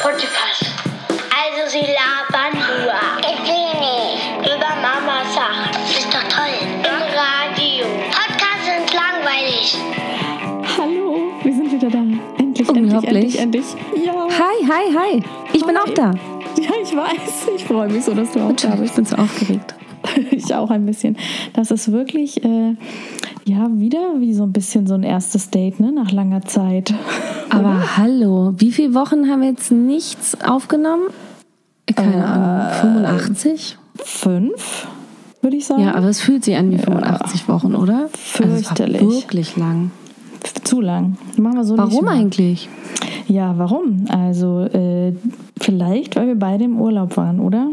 Podcast. Also sie labern nur. Ich will nicht. Über Mama Sachen. Ist doch toll. Im Radio. Podcasts sind langweilig. Hallo, wir sind wieder da. Endlich, Unglaublich. endlich, endlich, endlich. Ja. Hi, hi, hi. Ich bin Hi. auch da. Ja, ich weiß. Ich freue mich so, dass du auch da Ich bist. bin so aufgeregt. Ich auch ein bisschen. Das ist wirklich, äh, ja, wieder wie so ein bisschen so ein erstes Date, ne? Nach langer Zeit. Aber hallo, wie viele Wochen haben wir jetzt nichts aufgenommen? Keine Äh, Ahnung, 85? Fünf, würde ich sagen. Ja, aber es fühlt sich an wie 85 Wochen, oder? Fürchterlich. Also es war wirklich lang. Zu lang. Machen wir so Warum eigentlich? Ja, warum? Also, äh, vielleicht, weil wir beide im Urlaub waren, oder?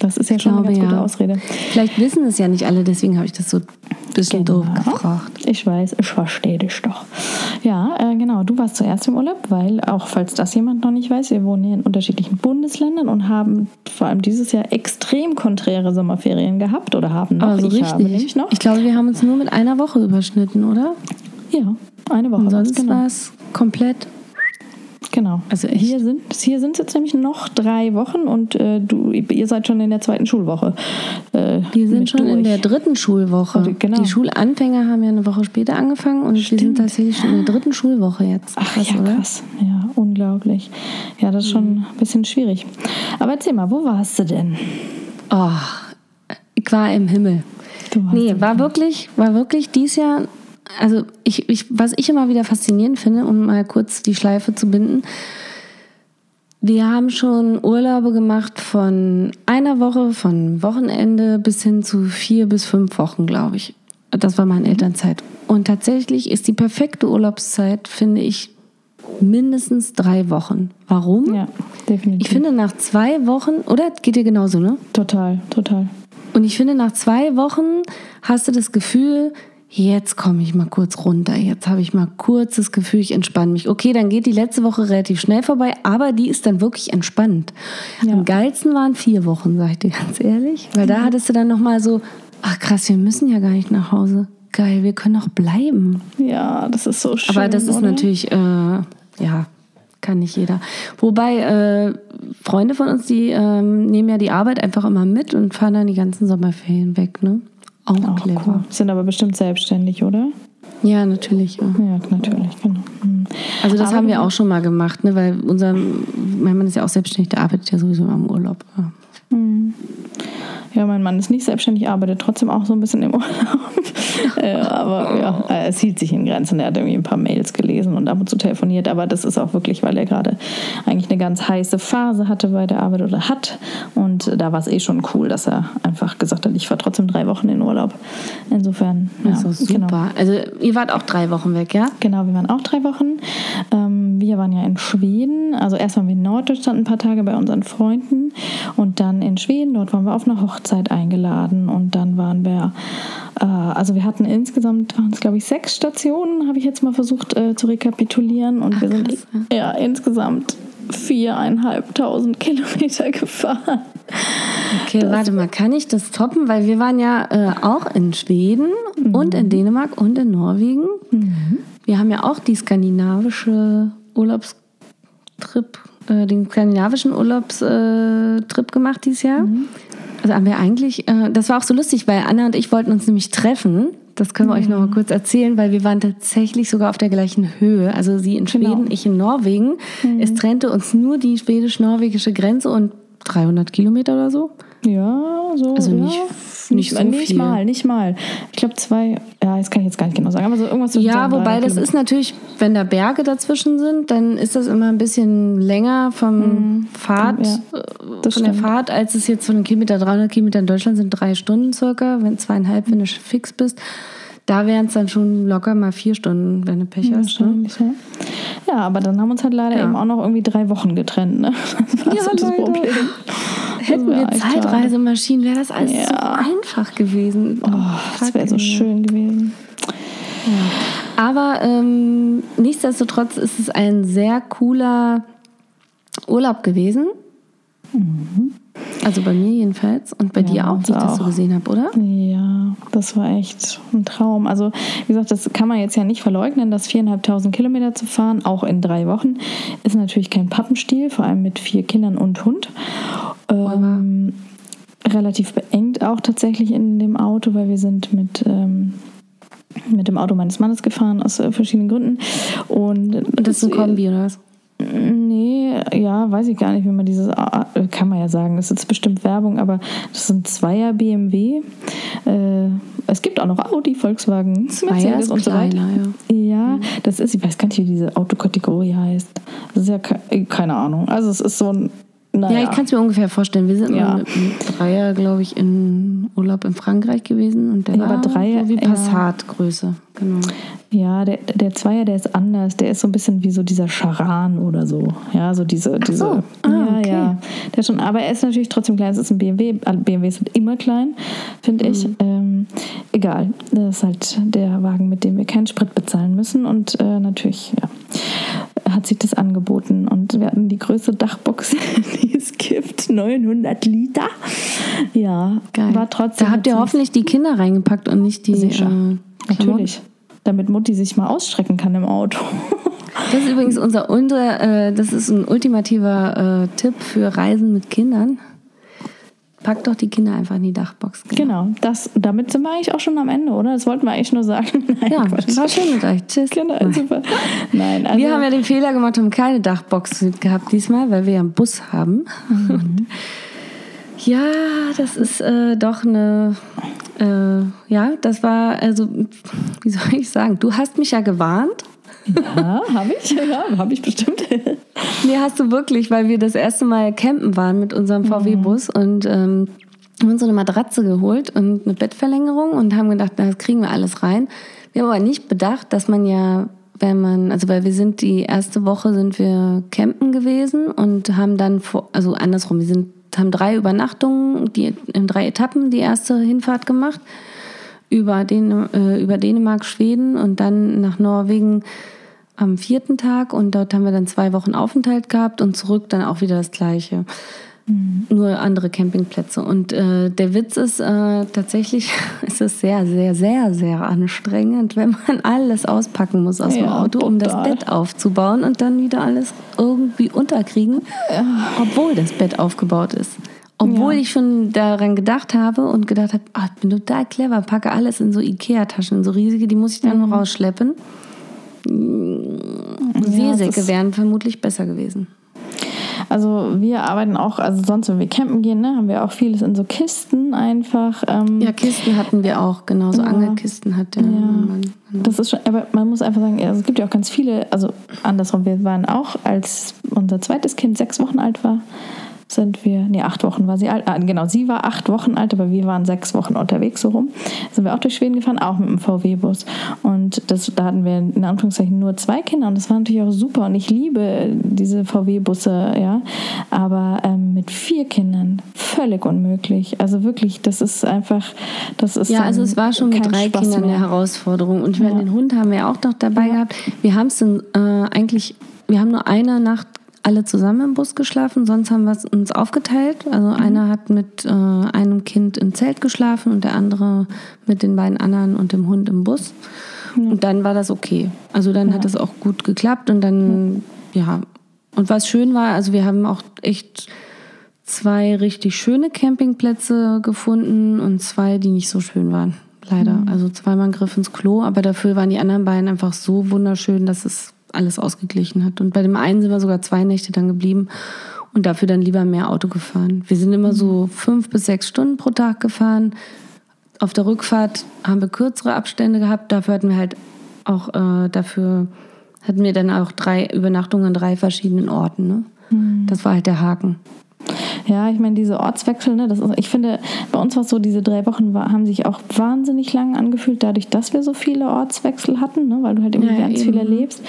Das ist ja schon eine glaube, ganz gute ja. Ausrede. Vielleicht wissen es ja nicht alle, deswegen habe ich das so ein bisschen doof Genau. gefragt. Ich weiß, ich verstehe dich doch. Ja, äh, genau. Du warst zuerst im Urlaub, weil, auch falls das jemand noch nicht weiß, wir wohnen hier in unterschiedlichen Bundesländern und haben vor allem dieses Jahr extrem konträre Sommerferien gehabt oder haben noch. Aber so ich habe richtig. nämlich noch. Ich glaube, wir haben uns nur mit einer Woche überschnitten, oder? ja, eine Woche. Und sonst genau. war es komplett. Genau. Also hier sind hier sind jetzt nämlich noch drei Wochen und äh, du, ihr seid schon in der zweiten Schulwoche. Äh, Wir sind schon in durch. der dritten Schulwoche. Also, genau. Die Schulanfänger haben ja eine Woche später angefangen und wir sind Stimmt. tatsächlich schon in der dritten Schulwoche jetzt. Ach ja, oder? krass. Ja, unglaublich. Ja, das ist schon ein bisschen schwierig. Aber erzähl mal, wo warst du denn? Oh, ich war im Himmel. Du warst Nee, war wirklich, war wirklich dies Jahr, also ich, ich, was ich immer wieder faszinierend finde, um mal kurz die Schleife zu binden, wir haben schon Urlaube gemacht von einer Woche, von Wochenende bis hin zu vier bis fünf Wochen, glaube ich. Das war meine Elternzeit. Und tatsächlich ist die perfekte Urlaubszeit, finde ich, mindestens drei Wochen. Warum? Ja, definitiv. Ich finde nach zwei Wochen, oder geht dir genauso, ne? total, total. Und ich finde, nach zwei Wochen hast du das Gefühl, jetzt komme ich mal kurz runter. Jetzt habe ich mal kurz das Gefühl, ich entspanne mich. Okay, dann geht die letzte Woche relativ schnell vorbei, aber die ist dann wirklich entspannt. Ja. Am geilsten waren vier Wochen, sag ich dir ganz ehrlich. Weil da hattest du dann nochmal so, ach krass, wir müssen ja gar nicht nach Hause. Geil, wir können auch bleiben. Ja, das ist so schön. Aber das ist oder? natürlich, äh, ja, kann nicht jeder. Wobei äh, Freunde von uns, die ähm, nehmen ja die Arbeit einfach immer mit und fahren dann die ganzen Sommerferien weg, ne? Auch, auch clever. cool. Sind aber bestimmt selbstständig, oder? Ja, natürlich. Ja. Ja, natürlich, genau. Mhm. Also das Aber haben wir auch schon mal gemacht, ne? Weil unser, mein Mann ist ja auch selbstständig, der arbeitet ja sowieso immer im Urlaub. Ja. Ja, mein Mann ist nicht selbstständig, arbeitet trotzdem auch so ein bisschen im Urlaub. äh, aber ja, äh, es hielt sich in Grenzen. Er hat irgendwie ein paar Mails gelesen und ab und zu telefoniert. Aber das ist auch wirklich, weil er gerade eigentlich eine ganz heiße Phase hatte bei der Arbeit oder hat. Und da war es eh schon cool, dass er einfach gesagt hat, ich fahre trotzdem drei Wochen in Urlaub. Insofern, ja, doch super. Genau. Also ihr wart auch drei Wochen weg, ja? Genau, wir waren auch drei Wochen. Ähm, wir waren ja in Schweden. Also erst waren wir in Norddeutschland ein paar Tage bei unseren Freunden und dann in Schweden. Dort waren wir auf eine Hochzeit eingeladen und dann waren wir, äh, also wir hatten insgesamt, waren es glaube ich sechs Stationen, habe ich jetzt mal versucht äh, zu rekapitulieren und wir sind krass, ja insgesamt viereinhalbtausend Kilometer gefahren. Okay, warte mal, kann ich das toppen? Weil wir waren ja äh, auch in Schweden und in Dänemark und in Norwegen. Wir haben ja auch die skandinavische Urlaubstrip, äh, den skandinavischen Urlaubstrip äh, gemacht dieses Jahr. Also haben wir eigentlich, äh, das war auch so lustig, weil Anna und ich wollten uns nämlich treffen. Das können wir euch noch mal kurz erzählen, weil wir waren tatsächlich sogar auf der gleichen Höhe. Also sie in Schweden, Genau. ich in Norwegen. Es trennte uns nur die schwedisch-norwegische Grenze und 300 Kilometer oder so. Ja, so. Also ja. nicht- nicht so nicht viel. mal, nicht mal. Ich glaube zwei, ja, das kann ich jetzt gar nicht genau sagen, aber so irgendwas zwischen Ja, 200 wobei das Kilometer. ist natürlich, wenn da Berge dazwischen sind, dann ist das immer ein bisschen länger vom Fahrt, Mhm. Ja, äh, von der stimmt. Fahrt, als es jetzt von den Kilometer, 300 Kilometer in Deutschland sind drei Stunden circa, wenn zweieinhalb, wenn du fix bist. Da wären es dann schon locker mal vier Stunden, wenn du Pech hast. Ne? Ja. ja, aber dann haben uns halt leider Ja. eben auch noch irgendwie drei Wochen getrennt. Ne? Das war Ja, so das leider. Problem. Hätten wir Zeitreisemaschinen, wäre das alles so einfach gewesen. Oh, das wäre so schön gewesen. Aber ähm, nichtsdestotrotz ist es ein sehr cooler Urlaub gewesen. Also bei mir jedenfalls und bei Ja, dir auch, wie ich das so gesehen habe, oder? Ja, das war echt ein Traum. Also, wie gesagt, das kann man jetzt ja nicht verleugnen, das viereinhalbtausend Kilometer zu fahren, auch in drei Wochen, ist natürlich kein Pappenstiel, vor allem mit vier Kindern und Hund. Ähm, relativ beengt auch tatsächlich in dem Auto, weil wir sind mit. Ähm, mit dem Auto meines Mannes gefahren, aus äh, verschiedenen Gründen. Und, Und das ist ein Kombi, oder was? Nee, ja, weiß ich gar nicht, wie man dieses, ah, kann man ja sagen, das ist jetzt bestimmt Werbung, aber das ein Zweier BMW. Äh, es gibt auch noch Audi, Volkswagen, Mercedes ist und so weiter. ja. Ja, das ist, ich weiß gar nicht, wie diese Autokategorie heißt. Das ist ja ke keine Ahnung. Also es ist so ein, naja. Ja, ich kann es mir ungefähr vorstellen. Wir sind Ja. mal mit einem Dreier, glaube ich, in Urlaub in Frankreich gewesen und der Ja, aber war Dreier, so wie ja. Passat-Größe. Genau. Ja, der, der Zweier, der ist anders. Der ist so ein bisschen wie so dieser Charan oder so. Ja, so diese. diese so. Ah, ja, okay. ja. Der schon, aber er ist natürlich trotzdem klein. Es ist ein BMW. BMWs sind immer klein, finde ich. Mhm. Ähm, egal. Das ist halt der Wagen, mit dem wir keinen Sprit bezahlen müssen. Und äh, natürlich, ja, hat sich das angeboten. Und wir hatten die größte Dachbox, die es gibt. 900 Liter. Ja, Geil. war trotzdem. da habt ihr hoffentlich die Kinder reingepackt und nicht die Sicher. äh. Natürlich. Damit Mutti sich mal ausstrecken kann im Auto. Das ist übrigens unser, unser äh, das ist ein ultimativer äh, Tipp für Reisen mit Kindern. Packt doch die Kinder einfach in die Dachbox. Genau, das, damit sind wir eigentlich auch schon am Ende, oder? Das wollten wir eigentlich nur sagen. Nein, Ja, Quatsch. war schön mit euch. Tschüss. Genau, super. Nein, also, Wir haben ja den Fehler gemacht, haben keine Dachbox gehabt diesmal, weil wir ja einen Bus haben. Mhm. ja, das ist äh, doch eine. Äh, ja, das war, also, wie soll ich sagen? Du hast mich ja gewarnt. Ja, habe ich, ja, habe ich bestimmt. Nee, hast du wirklich, weil wir das erste Mal campen waren mit unserem VW-Bus und ähm, haben uns so eine Matratze geholt und eine Bettverlängerung und haben gedacht, das kriegen wir alles rein. Wir haben aber nicht bedacht, dass man ja, wenn man, also weil wir sind die erste Woche sind wir campen gewesen und haben dann, vor, also andersrum, wir sind, haben drei Übernachtungen, die in drei Etappen die erste Hinfahrt gemacht über, Dän äh, über Dänemark, Schweden und dann nach Norwegen am vierten Tag und dort haben wir dann zwei Wochen Aufenthalt gehabt und zurück dann auch wieder das gleiche. Nur andere Campingplätze. Und äh, der Witz ist, äh, tatsächlich ist es sehr, sehr, sehr, sehr anstrengend, wenn man alles auspacken muss aus dem Ja, Auto, um das total. Bett aufzubauen und dann wieder alles irgendwie unterkriegen, obwohl das Bett aufgebaut ist. Obwohl Ja. ich schon daran gedacht habe und gedacht habe, ah, ich bin total clever, packe alles in so Ikea-Taschen, so riesige, die muss ich dann nur rausschleppen. das Seesäcke wären vermutlich besser gewesen. Also wir arbeiten auch, also sonst, wenn wir campen gehen, ne, haben wir auch vieles in so Kisten einfach. Ähm, Ja, Kisten hatten wir auch, genauso Ja. Angelkisten hat der Mann. Das ist schon, aber man muss einfach sagen, also es gibt ja auch ganz viele, also andersrum, wir waren auch, als unser zweites Kind sechs Wochen alt war, sind wir, nee, acht Wochen war sie alt, ah, genau, sie war acht Wochen alt, aber wir waren sechs Wochen unterwegs so rum, sind wir auch durch Schweden gefahren, auch mit dem VW-Bus und das, da hatten wir in Anführungszeichen nur zwei Kinder und das war natürlich auch super und ich liebe diese VW-Busse, ja, aber ähm, mit vier Kindern völlig unmöglich, also wirklich, das ist einfach, das ist Ja, also es war schon mit drei Spaß Kindern eine mehr. Herausforderung. Und ich meine, Ja. den Hund haben wir auch noch dabei gehabt. Wir haben es dann äh, eigentlich, wir haben nur eine Nacht alle zusammen im Bus geschlafen, sonst haben wir es uns aufgeteilt. Also einer hat mit äh, einem Kind im Zelt geschlafen und der andere mit den beiden anderen und dem Hund im Bus. Und dann war das okay. Also dann hat das auch gut geklappt und dann, ja. Und was schön war, also wir haben auch echt zwei richtig schöne Campingplätze gefunden und zwei, die nicht so schön waren. Leider. Also zweimal Griff ins Klo, aber dafür waren die anderen beiden einfach so wunderschön, dass es alles ausgeglichen hat. Und bei dem einen sind wir sogar zwei Nächte dann geblieben und dafür dann lieber mehr Auto gefahren. Wir sind immer so fünf bis sechs Stunden pro Tag gefahren. Auf der Rückfahrt haben wir kürzere Abstände gehabt. Dafür hatten wir halt auch, äh, dafür hatten wir dann auch drei Übernachtungen an drei verschiedenen Orten. Ne? Das war halt der Haken. Ja, ich meine, diese Ortswechsel, ne, das ist, ich finde, bei uns war es so, diese drei Wochen war, haben sich auch wahnsinnig lang angefühlt, dadurch, dass wir so viele Ortswechsel hatten, ne, weil du halt irgendwie Ja, ja, ganz eben. viel erlebst.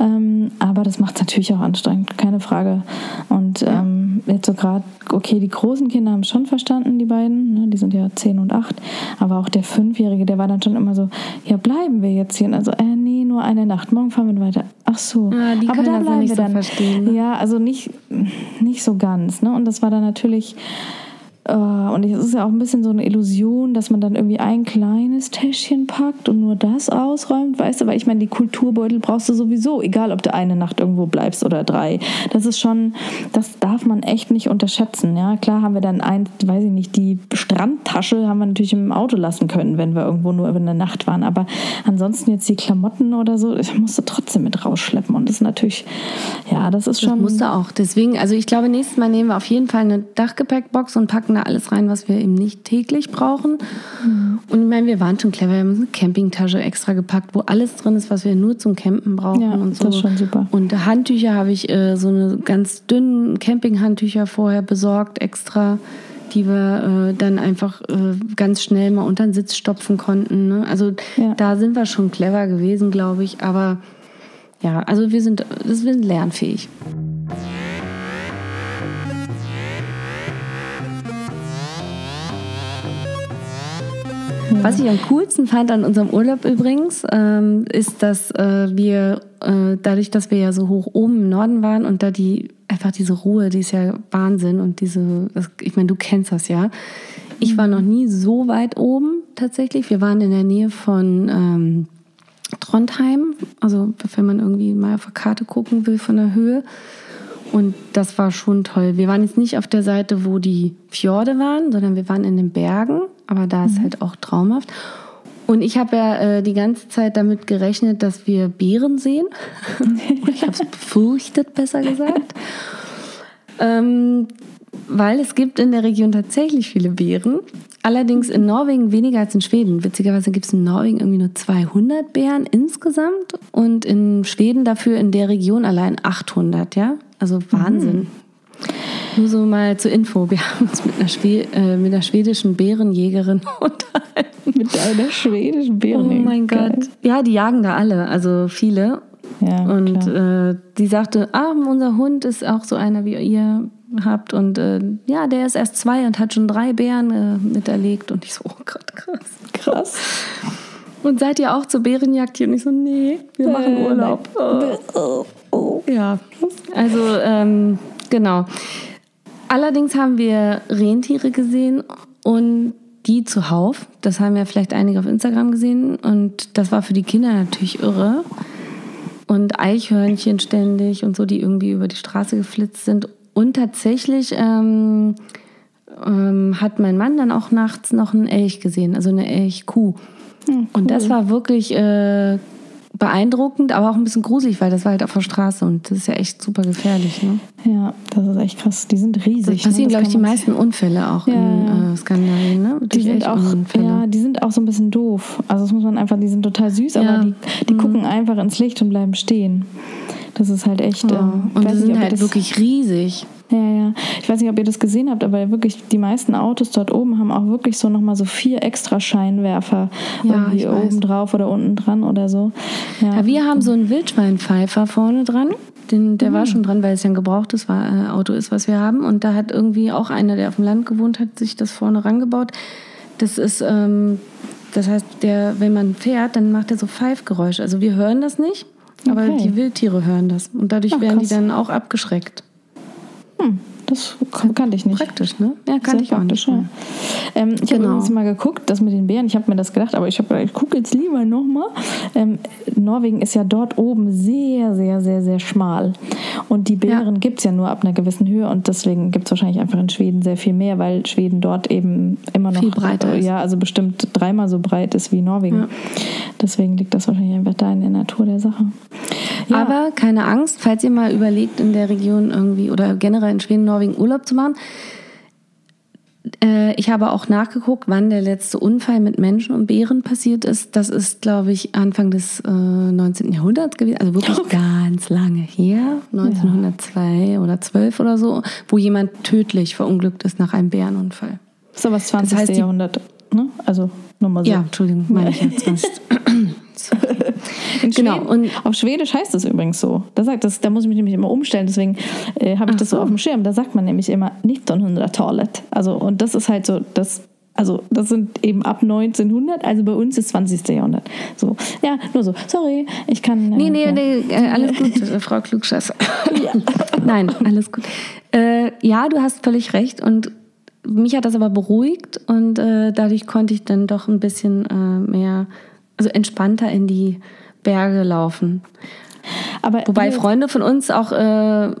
Ähm, aber das macht es natürlich auch anstrengend, keine Frage. Und ähm, jetzt so gerade, okay, die großen Kinder haben es schon verstanden, die beiden, ne? die sind ja zehn und acht, aber auch der Fünfjährige, der war dann schon immer so, ja, bleiben wir jetzt hier? Und also, äh, nee, nur eine Nacht, morgen fahren wir weiter. Ach so, Ja, die aber da bleiben nicht wir so dann. verstehen, ne? Ja, also nicht, nicht so ganz, ne? Und das war dann natürlich und es ist ja auch ein bisschen so eine Illusion, dass man dann irgendwie ein kleines Täschchen packt und nur das ausräumt, weißt du? Weil ich meine, die Kulturbeutel brauchst du sowieso, egal ob du eine Nacht irgendwo bleibst oder drei. Das ist schon, das darf man echt nicht unterschätzen. Ja, klar haben wir dann ein, weiß ich nicht, die Strandtasche haben wir natürlich im Auto lassen können, wenn wir irgendwo nur über eine Nacht waren. Aber ansonsten jetzt die Klamotten oder so, ich musste trotzdem mit rausschleppen. Und das ist natürlich, ja, das ist Das schon. musste auch. Deswegen, also ich glaube, nächstes Mal nehmen wir auf jeden Fall eine Dachgepäckbox und packen da alles rein, was wir eben nicht täglich brauchen. Mhm. Und ich meine, wir waren schon clever. Wir haben eine Campingtasche extra gepackt, wo alles drin ist, was wir nur zum Campen brauchen Ja, und so. das ist schon super. Und Handtücher habe ich äh, so eine ganz dünnen Campinghandtücher vorher besorgt, extra, die wir äh, dann einfach äh, ganz schnell mal unter den Sitz stopfen konnten. Ne? Also Ja. da sind wir schon clever gewesen, glaube ich. Aber ja, also wir sind, wir sind lernfähig. Was ich am coolsten fand an unserem Urlaub übrigens, ähm, ist, dass äh, wir äh, dadurch, dass wir ja so hoch oben im Norden waren und da die einfach diese Ruhe, die ist ja Wahnsinn und diese, das, ich meine, du kennst das ja. Ich war noch nie so weit oben tatsächlich. Wir waren in der Nähe von ähm, Trondheim, also wenn man irgendwie mal auf der Karte gucken will von der Höhe. Und das war schon toll. Wir waren jetzt nicht auf der Seite, wo die Fjorde waren, sondern wir waren in den Bergen. Aber da ist halt auch traumhaft. Und ich habe ja äh, die ganze Zeit damit gerechnet, dass wir Bären sehen. ich habe es befürchtet, besser gesagt. Ähm, weil es gibt in der Region tatsächlich viele Bären. Allerdings in Norwegen weniger als in Schweden. Witzigerweise gibt es in Norwegen irgendwie nur 200 Bären insgesamt und in Schweden dafür in der Region allein 800, ja? Also Wahnsinn. Nur so mal zur Info. Wir haben uns mit einer, Schwe äh, mit einer schwedischen Bärenjägerin unterhalten. Mit einer schwedischen Oh Bären. mein Geil. Gott. Ja, die jagen da alle, also viele. Ja, Und äh, die sagte, ah, unser Hund ist auch so einer, wie ihr habt. Und äh, ja, der ist erst zwei und hat schon drei Bären äh, miterlegt. Und ich so, oh Gott, krass. krass. Und seid ihr auch zur Bärenjagd hier? Und ich so, nee, wir machen Äh, Urlaub. Oh, oh. Ja, also ähm, genau. Allerdings haben wir Rentiere gesehen und die zuhauf. Das haben ja vielleicht einige auf Instagram gesehen und das war für die Kinder natürlich irre. Und Eichhörnchen ständig und so, die irgendwie über die Straße geflitzt sind. Und tatsächlich ähm, ähm, hat mein Mann dann auch nachts noch einen Elch gesehen, also eine Elchkuh. Und das war wirklich äh, beeindruckend, aber auch ein bisschen gruselig, weil das war halt auf der Straße und das ist ja echt super gefährlich. Ne? Ja, das ist echt krass. Die sind riesig. Das passieren, ne? glaube ich, die meisten Unfälle auch Ja, in äh, Skandinavien. Ne? Die sind auch, ja, die sind auch so ein bisschen doof. Also das muss man einfach, die sind total süß, Ja. Mhm. aber die, die gucken einfach ins Licht und bleiben stehen. Das ist halt echt. Ja. ähm, Und die nicht, sind ihr halt wirklich riesig. Ja, ja. Ich weiß nicht, ob ihr das gesehen habt, aber wirklich die meisten Autos dort oben haben auch wirklich so nochmal so vier extra Scheinwerfer Ja, irgendwie oben drauf oder unten dran oder so. Ja, Ja, wir haben so einen Wildschweinpfeifer vorne dran. Den, der Mhm. war schon dran, weil es ja ein gebrauchtes äh, Auto ist, was wir haben. Und da hat irgendwie auch einer, der auf dem Land gewohnt hat, sich das vorne rangebaut. Das ist, ähm, das heißt, der, wenn man fährt, dann macht er so Pfeifgeräusche. Also wir hören das nicht, aber Okay. die Wildtiere hören das. Und dadurch Ach, werden die krass. dann auch abgeschreckt. Hm, das kan- kannte ich nicht. Praktisch, ne? Ja, kann Sehr ich auch nicht. ja. Ähm, ich habe Genau. übrigens mal geguckt, das mit den Bären, ich habe mir das gedacht, aber ich, hab ich gucke jetzt lieber nochmal. Ähm, Norwegen ist ja dort oben sehr, sehr, sehr, sehr schmal. Und die Bären Ja. gibt es ja nur ab einer gewissen Höhe und deswegen gibt es wahrscheinlich einfach in Schweden sehr viel mehr, weil Schweden dort eben immer noch Viel breiter äh. Ja, also bestimmt dreimal so breit ist wie Norwegen. Ja. Deswegen liegt das wahrscheinlich einfach da in der Natur der Sache. Ja. Aber keine Angst, falls ihr mal überlegt, in der Region irgendwie oder generell in Schweden, Norwegen Urlaub zu machen. Äh, ich habe auch nachgeguckt, wann der letzte Unfall mit Menschen und Bären passiert ist. Das ist, glaube ich, Anfang des äh, 19. Jahrhunderts gewesen. Also wirklich ganz lange her. 1902 oder 12 oder so, wo jemand tödlich verunglückt ist nach einem Bärenunfall. so was 20. heißt, die- Jahrhundert. Ne? Also nur mal so. Ja, Entschuldigung, meine ich jetzt. In Genau, Schweden, und- auf Schwedisch heißt es übrigens so. Da, sagt das, da muss ich mich nämlich immer umstellen, deswegen äh, habe ich Ach das so so. auf dem Schirm. Da sagt man nämlich immer 1900-Talet. Also, und das ist halt so, das, also das sind eben ab 1900, also bei uns ist 20. Jahrhundert. So, ja, nur so. Sorry, ich kann. Äh, Nee, nee, ja. nee, äh, alles gut, äh, Frau Klugscheißer. Nein, alles gut. Äh, ja, du hast völlig recht und mich hat das aber beruhigt und äh, dadurch konnte ich dann doch ein bisschen äh, mehr, also entspannter in die Berge laufen. Aber Wobei Freunde von uns auch äh,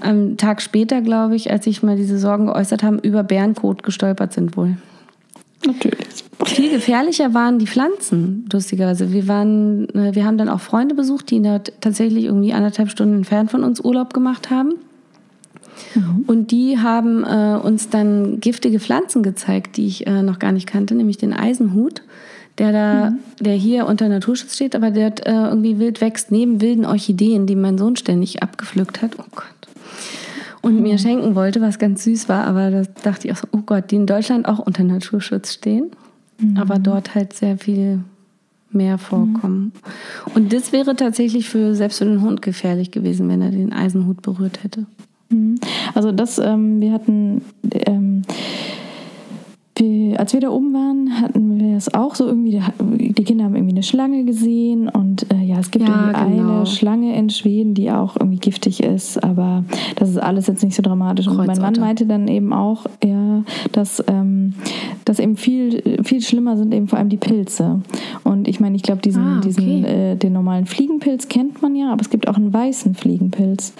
am Tag später, glaube ich, als ich mal diese Sorgen geäußert haben, über Bärenkot gestolpert sind wohl. Natürlich. Viel gefährlicher waren die Pflanzen, lustigerweise. Wir, waren, äh, wir haben dann auch Freunde besucht, die tatsächlich irgendwie anderthalb Stunden entfernt von uns Urlaub gemacht haben. Und die haben äh, uns dann giftige Pflanzen gezeigt, die ich äh, noch gar nicht kannte, nämlich den Eisenhut, der da, der hier unter Naturschutz steht, aber der äh, irgendwie wild wächst neben wilden Orchideen, die mein Sohn ständig abgepflückt hat. Oh Gott. Und mir schenken wollte, was ganz süß war, aber da dachte ich auch so, oh Gott, die in Deutschland auch unter Naturschutz stehen, aber dort halt sehr viel mehr vorkommen. Und das wäre tatsächlich für selbst für den Hund gefährlich gewesen, wenn er den Eisenhut berührt hätte. Mhm. Also das, ähm, wir hatten, ähm, wir, als wir da oben waren, hatten wir es auch so irgendwie, die Kinder haben irgendwie eine Schlange gesehen und äh, ja, es gibt Ja, irgendwie genau. eine Schlange in Schweden, die auch irgendwie giftig ist, aber das ist alles jetzt nicht so dramatisch. Und mein Mann meinte dann eben auch, ja, dass, ähm, dass eben viel, viel schlimmer sind eben vor allem die Pilze. Und ich meine, ich glaube, diesen, Ah, okay. diesen äh, den normalen Fliegenpilz kennt man ja, aber es gibt auch einen weißen Fliegenpilz.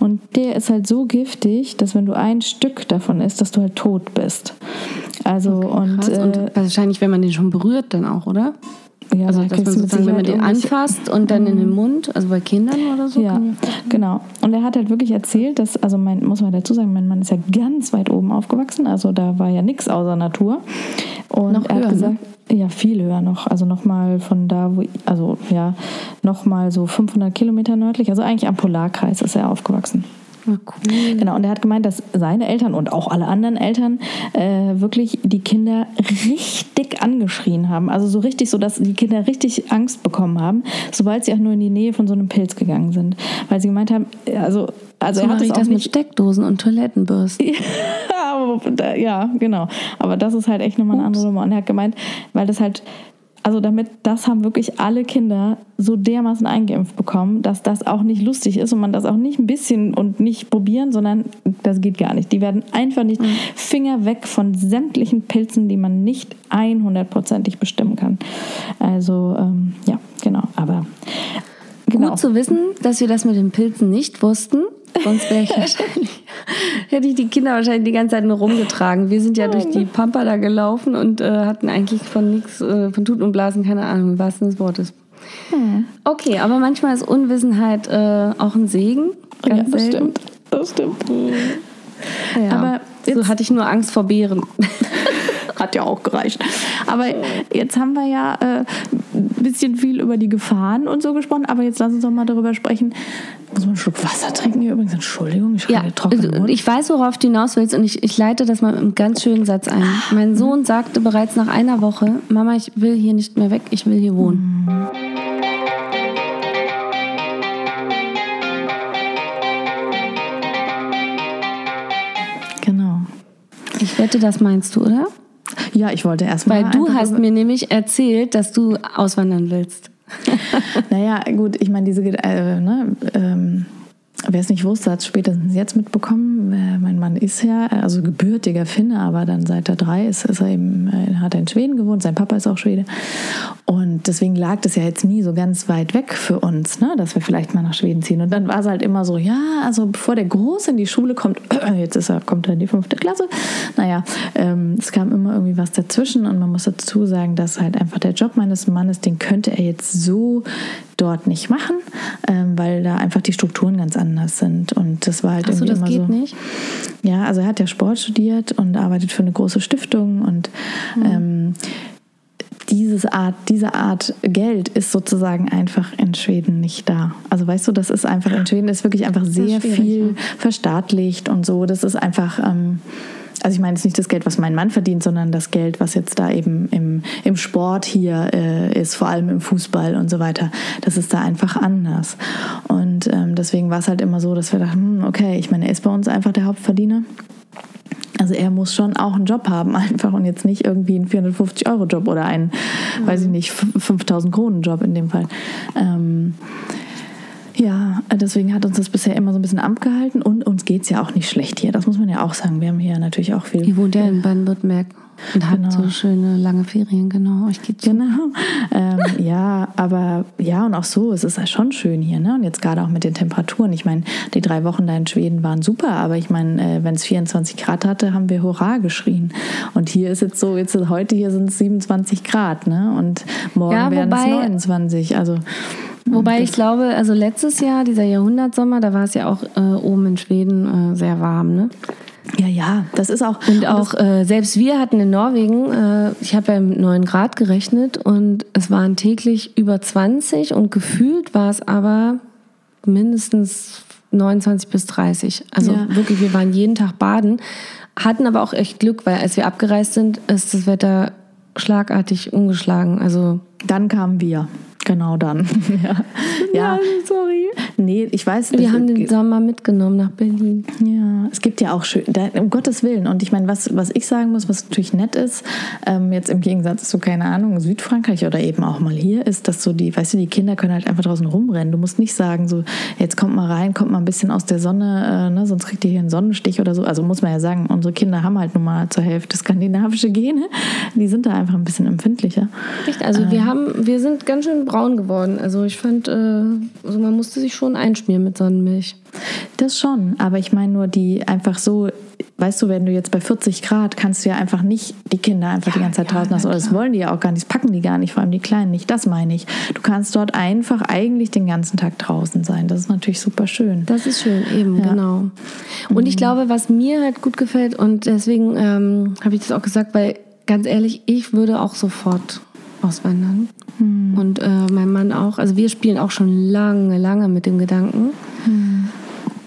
Und der ist halt so giftig, dass wenn du ein Stück davon isst, dass du halt tot bist. Also und, Krass. äh, und wahrscheinlich, wenn man den schon berührt, dann auch, oder? ja, Also, da dass man sozusagen, wenn man den anfasst und dann in den Mund, also bei Kindern oder so. Ja, genau. Und er hat halt wirklich erzählt, dass, also mein, muss man dazu sagen, mein Mann ist ja ganz weit oben aufgewachsen, also da war ja nichts außer Natur. Und Noch er höher, ne? hat gesagt, ja, viel höher noch, also nochmal von da, wo, also ja, nochmal so 500 Kilometer nördlich, also eigentlich am Polarkreis ist er aufgewachsen. Cool. Genau, und er hat gemeint, dass seine Eltern und auch alle anderen Eltern äh, wirklich die Kinder richtig angeschrien haben. Also so richtig, so dass die Kinder richtig Angst bekommen haben, sobald sie auch nur in die Nähe von so einem Pilz gegangen sind. Weil sie gemeint haben, also, also So er hat es auch das mit. Steckdosen und Toilettenbürsten. da- ja, genau. Aber das ist halt echt nochmal eine andere Nummer. Und er hat gemeint, weil das halt, also damit, das haben wirklich alle Kinder so dermaßen eingeimpft bekommen, dass das auch nicht lustig ist und man das auch nicht ein bisschen und nicht probieren, sondern das geht gar nicht. Die werden einfach nicht Finger weg von sämtlichen Pilzen, die man nicht 100%ig bestimmen kann. Also, ähm, ja, genau. Aber genau. Gut zu wissen, dass wir das mit den Pilzen nicht wussten. Sonst wäre ich wahrscheinlich, hätte ich die Kinder wahrscheinlich die ganze Zeit nur rumgetragen. Wir sind ja durch die Pampa da gelaufen und äh, hatten eigentlich von nichts, äh, von Tuten und Blasen keine Ahnung, im wahrsten des Wortes. Okay, aber manchmal ist Unwissenheit äh, auch ein Segen. ja, Ganz das selten. stimmt. Das stimmt. Ja. Aber so hatte ich nur Angst vor Bären. Hat ja auch gereicht. Aber jetzt haben wir ja äh, ein bisschen viel über die Gefahren und so gesprochen. Aber jetzt lass uns doch mal darüber sprechen. Muss man einen Schluck Wasser trinken hier übrigens? Entschuldigung, ich Ja, habe trockenen also, ich weiß, worauf du hinaus willst und ich, ich leite das mal mit einem ganz schönen Satz ein. Mein Sohn sagte bereits nach einer Woche, Mama, ich will hier nicht mehr weg, ich will hier wohnen. genau. Ich wette, das meinst du, oder? Ja, ich wollte erstmal. Weil du hast mir nämlich erzählt, dass du auswandern willst. Naja, gut, ich meine, diese. Äh, ne, ähm, Wer es nicht wusste, hat es spätestens jetzt mitbekommen. Äh, Mein Mann ist ja, also gebürtiger Finne, aber dann seit er drei ist, ist er eben, äh, hat er in Schweden gewohnt. Sein Papa ist auch Schwede. Und deswegen lag das ja jetzt nie so ganz weit weg für uns, ne, dass wir vielleicht mal nach Schweden ziehen. Und dann war es halt immer so, ja, also bevor der Große in die Schule kommt, jetzt ist er, kommt er in die fünfte Klasse. Naja, ähm, es kam immer irgendwie was dazwischen und man muss dazu sagen, dass halt einfach der Job meines Mannes, den könnte er jetzt so dort nicht machen, ähm, weil da einfach die Strukturen ganz anders sind. Und das war halt Achso, irgendwie das immer geht so. nicht. Ja, also er hat ja Sport studiert und arbeitet für eine große Stiftung und ähm, dieses Art, diese Art Geld ist sozusagen einfach in Schweden nicht da. Also weißt du, das ist einfach in Schweden ist wirklich einfach sehr viel verstaatlicht und so. Das ist einfach ähm, also ich meine jetzt nicht das Geld, was mein Mann verdient, sondern das Geld, was jetzt da eben im, im Sport hier äh, ist, vor allem im Fußball und so weiter. Das ist da einfach anders. Und ähm, deswegen war es halt immer so, dass wir dachten, hm, okay, ich meine, er ist bei uns einfach der Hauptverdiener. Also er muss schon auch einen Job haben einfach und jetzt nicht irgendwie einen 450-Euro-Job oder einen, mhm. weiß ich nicht, 5000 Kronen-Job in dem Fall. Ähm, ja, deswegen hat uns das bisher immer so ein bisschen abgehalten und uns geht es ja auch nicht schlecht hier. Das muss man ja auch sagen. Wir haben hier natürlich auch viel. Ihr wohnt ja in Baden-Württemberg. Und habt genau. so schöne lange Ferien, genau. Euch geht's genau. Ähm, ja, aber ja, und auch so, es ist ja schon schön hier, ne? Und jetzt gerade auch mit den Temperaturen. Ich meine, die drei Wochen da in Schweden waren super, aber ich meine, äh, wenn es 24 Grad hatte, haben wir Hurra geschrien. Und hier ist jetzt so, jetzt heute hier sind es 27 Grad, ne? Und morgen ja, werden es 29. Also Wobei ich glaube, also letztes Jahr, dieser Jahrhundertsommer, da war es ja auch äh, oben in Schweden äh, sehr warm, ne? Ja, ja, das ist auch. Und auch äh, selbst wir hatten in Norwegen, äh, ich habe ja mit 9 Grad gerechnet und es waren täglich über 20 und gefühlt war es aber mindestens 29 bis 30. Also ja. wirklich, wir waren jeden Tag baden, hatten aber auch echt Glück, weil als wir abgereist sind, ist das Wetter schlagartig umgeschlagen. Also dann kamen wir. Genau dann. ja. ja. sorry. Nee, ich weiß Wir haben den Sommer mitgenommen nach Berlin. Ja, es gibt ja auch schön, da, um Gottes Willen. Und ich meine, was, was ich sagen muss, was natürlich nett ist, ähm, jetzt im Gegensatz zu, keine Ahnung, Südfrankreich oder eben auch mal hier, ist, dass so die, weißt du, die Kinder können halt einfach draußen rumrennen. Du musst nicht sagen, so, jetzt kommt mal rein, kommt mal ein bisschen aus der Sonne, äh, ne, sonst kriegt ihr hier einen Sonnenstich oder so. Also muss man ja sagen, unsere Kinder haben halt nun mal zur Hälfte skandinavische Gene. Die sind da einfach ein bisschen empfindlicher. Echt? Also ähm, wir haben, wir sind ganz schön braun geworden. Also ich fand, äh, also man musste sich schon einschmieren mit Sonnenmilch. Das schon, aber ich meine nur die einfach so, weißt du, wenn du jetzt bei 40 Grad kannst du ja einfach nicht die Kinder einfach ja, die ganze Zeit draußen ja, lassen. Oder das wollen die ja auch gar nicht, das packen die gar nicht, vor allem die Kleinen nicht. Das meine ich. Du kannst dort einfach eigentlich den ganzen Tag draußen sein. Das ist natürlich super schön. Das ist schön, eben, ja. genau. Und mhm. ich glaube, was mir halt gut gefällt und deswegen ähm, habe ich das auch gesagt, weil ganz ehrlich, ich würde auch sofort auswandern. Hm. Und äh, mein Mann auch. Also wir spielen auch schon lange, lange mit dem Gedanken. Hm.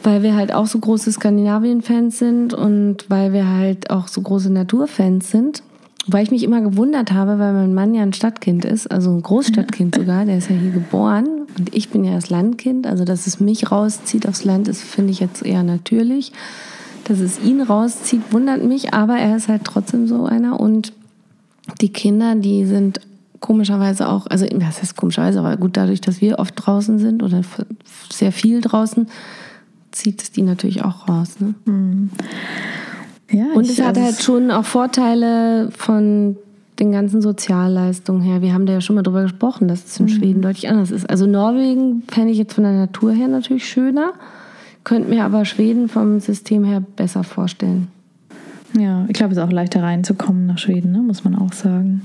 Weil wir halt auch so große Skandinavien-Fans sind und weil wir halt auch so große Naturfans sind. Weil ich mich immer gewundert habe, weil mein Mann ja ein Stadtkind ist, also ein Großstadtkind sogar, der ist ja hier geboren und ich bin ja das Landkind. Also, dass es mich rauszieht aufs Land, ist, finde ich jetzt eher natürlich. Dass es ihn rauszieht, wundert mich, aber er ist halt trotzdem so einer und die Kinder, die sind komischerweise auch, also was heißt komischerweise, aber gut, dadurch, dass wir oft draußen sind oder sehr viel draußen, zieht es die natürlich auch raus. Ne? Mhm. Ja, und es hat also halt schon auch Vorteile von den ganzen Sozialleistungen her. Wir haben da ja schon mal drüber gesprochen, dass es in mhm. Schweden deutlich anders ist. Also Norwegen fände ich jetzt von der Natur her natürlich schöner, könnte mir aber Schweden vom System her besser vorstellen. Ja, ich glaube, es ist auch leichter reinzukommen nach Schweden, ne? muss man auch sagen.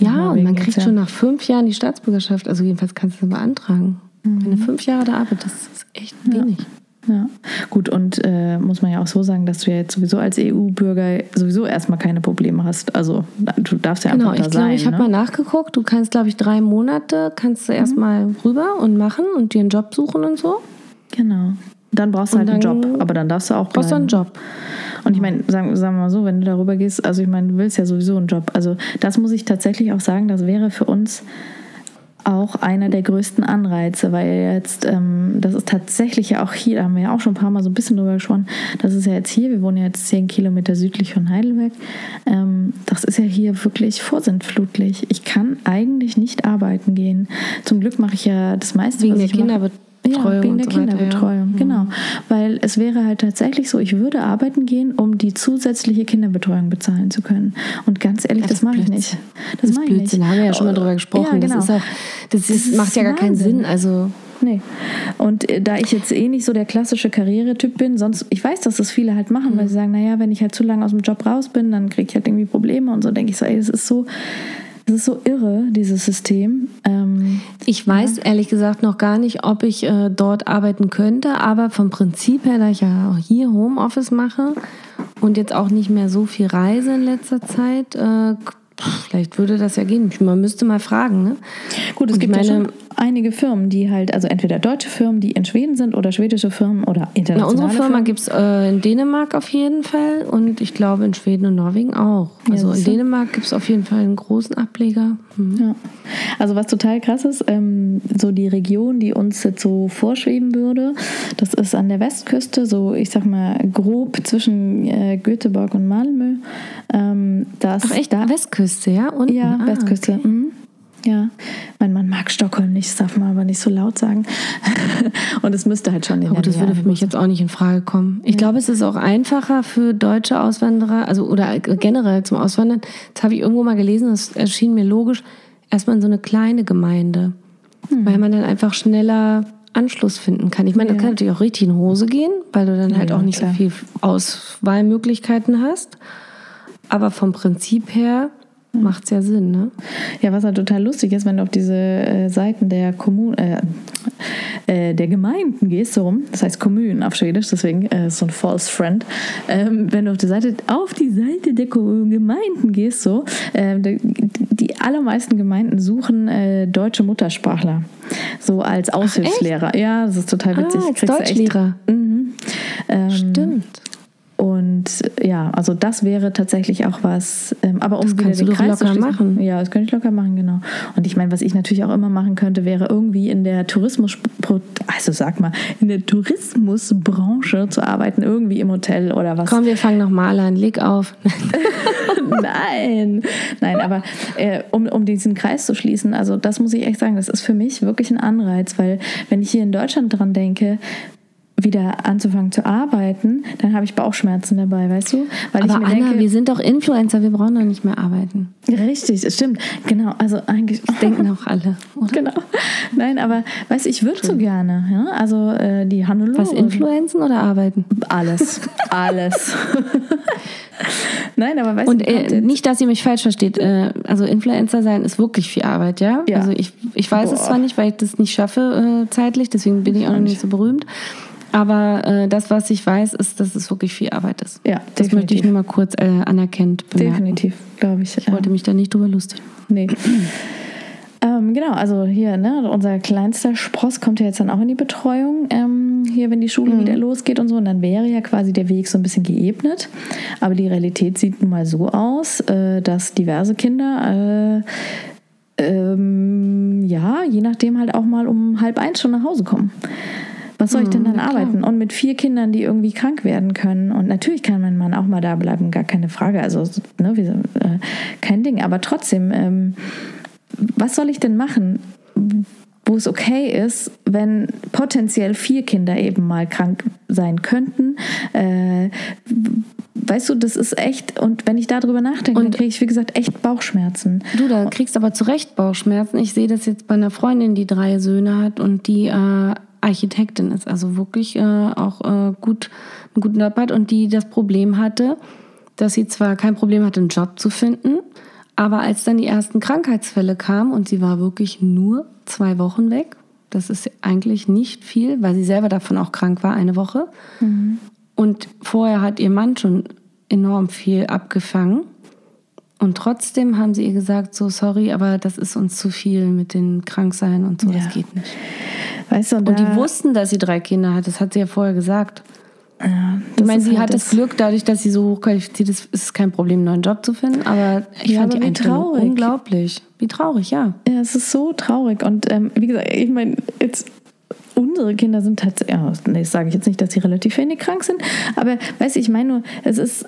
ja, und man kriegt ja. schon nach fünf Jahren die Staatsbürgerschaft. Also jedenfalls kannst du es beantragen. Mhm. Wenn du fünf Jahre da arbeitest, das ist echt wenig. Ja. ja. gut, und äh, muss man ja auch so sagen, dass du ja jetzt sowieso als EU-Bürger sowieso erstmal keine Probleme hast. Also du darfst ja genau, einfach da ich sein. Ich habe ne? mal nachgeguckt, du kannst, glaube ich, drei Monate kannst du mhm. erstmal rüber und machen und dir einen Job suchen und so. Genau. Dann brauchst du halt einen Job, aber dann darfst du auch bleiben. Brauchst du einen Job. Und ich meine, sagen, sagen wir mal so, wenn du darüber gehst, also ich meine, du willst ja sowieso einen Job. Also das muss ich tatsächlich auch sagen, das wäre für uns auch einer der größten Anreize, weil jetzt, ähm, das ist tatsächlich ja auch hier, da haben wir ja auch schon ein paar Mal so ein bisschen drüber gesprochen, das ist ja jetzt hier, wir wohnen ja jetzt zehn Kilometer südlich von Heidelberg, ähm, das ist ja hier wirklich vorsintflutlich. Ich kann eigentlich nicht arbeiten gehen. Zum Glück mache ich ja das meiste, Wegen was ich Kinder mache. Ja, wegen der so Kinderbetreuung, ja. genau. Weil es wäre halt tatsächlich so, ich würde arbeiten gehen, um die zusätzliche Kinderbetreuung bezahlen zu können. Und ganz ehrlich, das, das mache ich nicht. Das, das mache ich nicht. Da haben wir ja schon mal drüber gesprochen. Ja, genau. Das, ist auch, das, das ist, macht ja gar keinen Sinn. Also Nee. Und äh, da ich jetzt eh nicht so der klassische Karrieretyp bin, sonst, ich weiß, dass das viele halt machen, mhm. weil sie sagen, naja, wenn ich halt zu lange aus dem Job raus bin, dann kriege ich halt irgendwie Probleme und so denke ich so, ey, das ist so, das ist so irre, dieses System. Ähm, ich weiß ja. ehrlich gesagt noch gar nicht, ob ich äh, dort arbeiten könnte, aber vom Prinzip her, da ich ja auch hier Homeoffice mache und jetzt auch nicht mehr so viel reise in letzter Zeit, äh, vielleicht würde das ja gehen. Man müsste mal fragen. Ne? Gut, es und gibt meine, ja schon einige Firmen, die halt, also entweder deutsche Firmen, die in Schweden sind oder schwedische Firmen oder Na, internationale unsere Firma Firmen. gibt es äh, in Dänemark auf jeden Fall und ich glaube in Schweden und Norwegen auch. Also in siehst du. Dänemark gibt es auf jeden Fall einen großen Ableger. Hm. Ja. Also was total krass ist, ähm, so die Region, die uns jetzt so vorschweben würde, das ist an der Westküste, so ich sag mal grob zwischen äh, Göteborg und Malmö. Ähm, das Ach echt, da, Westküste, ja? Unten? Ja, Ah, Westküste. okay. Mhm. Ja, mein Mann mag Stockholm nicht, das darf man aber nicht so laut sagen. und es müsste halt schon in Oh, das würde für mich jetzt auch nicht in Frage kommen. Ich glaube, es ist auch einfacher für deutsche Auswanderer, also oder generell zum Auswandern. Das habe ich irgendwo mal gelesen, das erschien mir logisch, erstmal in so eine kleine Gemeinde, weil man dann einfach schneller Anschluss finden kann. Ich meine, das Ja. kann natürlich auch richtig in Hose gehen, weil du dann halt Ja, auch nicht klar. so viel Auswahlmöglichkeiten hast. Aber vom Prinzip her macht es ja Sinn, ne? Ja, was halt total lustig ist, wenn du auf diese äh, Seiten der Kommunen, äh, äh, der Gemeinden gehst, so rum, das heißt Kommunen auf Schwedisch, deswegen äh, ist so ein false friend. Ähm, wenn du auf die Seite, auf die Seite der Gemeinden gehst, so, äh, die, die allermeisten Gemeinden suchen äh, deutsche Muttersprachler, so als Aushilfslehrer. ja, das ist total witzig. Ah, als Kriegst Deutschlehrer. Mhm. Ähm, Stimmt. Und ja, also das wäre tatsächlich auch was. Ähm, aber um Das wieder kannst den du Kreis locker machen. Ja, das könnte ich locker machen, genau. Und ich meine, was ich natürlich auch immer machen könnte, wäre irgendwie in der Tourismus, also sag mal, in der Tourismusbranche zu arbeiten, irgendwie im Hotel oder was. Komm, wir fangen nochmal an. Leg auf. Nein, nein, aber äh, um, um diesen Kreis zu schließen, also das muss ich echt sagen, das ist für mich wirklich ein Anreiz, weil wenn ich hier in Deutschland dran denke, wieder anzufangen zu arbeiten, dann habe ich Bauchschmerzen dabei, weißt du? Weil Aber ich mir Anna, denke, wir sind doch Influencer, wir brauchen doch nicht mehr arbeiten. richtig, es stimmt, genau, also eigentlich Denken auch alle, oder? Genau. Nein, aber weißt du, ich würde so gerne. Ja? Also äh, die Hannelore. Was, Influenzen oder arbeiten? Alles. Alles. Nein, aber weißt Und du, äh, nicht, dass ihr mich falsch versteht. Äh, also Influencer sein ist wirklich viel Arbeit, ja? Ja. Also ich, ich weiß es Boah. zwar nicht, weil ich das nicht schaffe äh, zeitlich, deswegen bin ich auch noch nicht so berühmt. Aber äh, das, was ich weiß, ist, dass es wirklich viel Arbeit ist. Ja, das möchte ich definitiv. nur mal kurz äh, anerkennt bemerken. definitiv, glaube ich. Ich wollte mich da nicht drüber lustig. Nee. ähm, genau, also hier, ne, unser kleinster Spross kommt ja jetzt dann auch in die Betreuung, ähm, hier, wenn die Schule wieder losgeht und so. Und dann wäre ja quasi der Weg so ein bisschen geebnet. Aber die Realität sieht nun mal so aus, äh, dass diverse Kinder, äh, ähm, ja, je nachdem halt auch mal um halb eins schon nach Hause kommen. Was soll ich denn dann na klar. arbeiten? Und mit vier Kindern, die irgendwie krank werden können. Und natürlich kann mein Mann auch mal da bleiben, gar keine Frage. Also, ne, so, äh, kein Ding. Aber trotzdem, ähm, was soll ich denn machen, wo es okay ist, wenn potenziell vier Kinder eben mal krank sein könnten? Äh, weißt du, das ist echt, und wenn ich darüber nachdenke, dann Und- kriege ich, wie gesagt, echt Bauchschmerzen. Du, da kriegst aber zu Recht Bauchschmerzen. Ich sehe das jetzt bei einer Freundin, die drei Söhne hat und die äh, Architektin ist, also wirklich äh, auch äh, gut, einen guten Job hat und die das Problem hatte, dass sie zwar kein Problem hatte, einen Job zu finden, aber als dann die ersten Krankheitsfälle kamen und sie war wirklich nur zwei Wochen weg, das ist eigentlich nicht viel, weil sie selber davon auch krank war, eine Woche. Und vorher hat ihr Mann schon enorm viel abgefangen. Und trotzdem haben sie ihr gesagt, so sorry, aber das ist uns zu viel mit den Kranksein und so, Ja. das geht nicht. Weißt du, und, Und die wussten, dass sie drei Kinder hat, das hat sie ja vorher gesagt. ja, Ich meine, sie halt hat das Glück, dadurch, dass sie so hochqualifiziert ist, ist es kein Problem, einen neuen Job zu finden. Aber ich Ja, fand aber die traurig. unglaublich. Wie traurig, ja. Ja, es ist so traurig. Und ähm, wie gesagt, ich meine, jetzt unsere Kinder sind tatsächlich, ja, nee, das sage ich jetzt nicht, dass sie relativ wenig krank sind, aber weißt du, ich meine nur, es ist,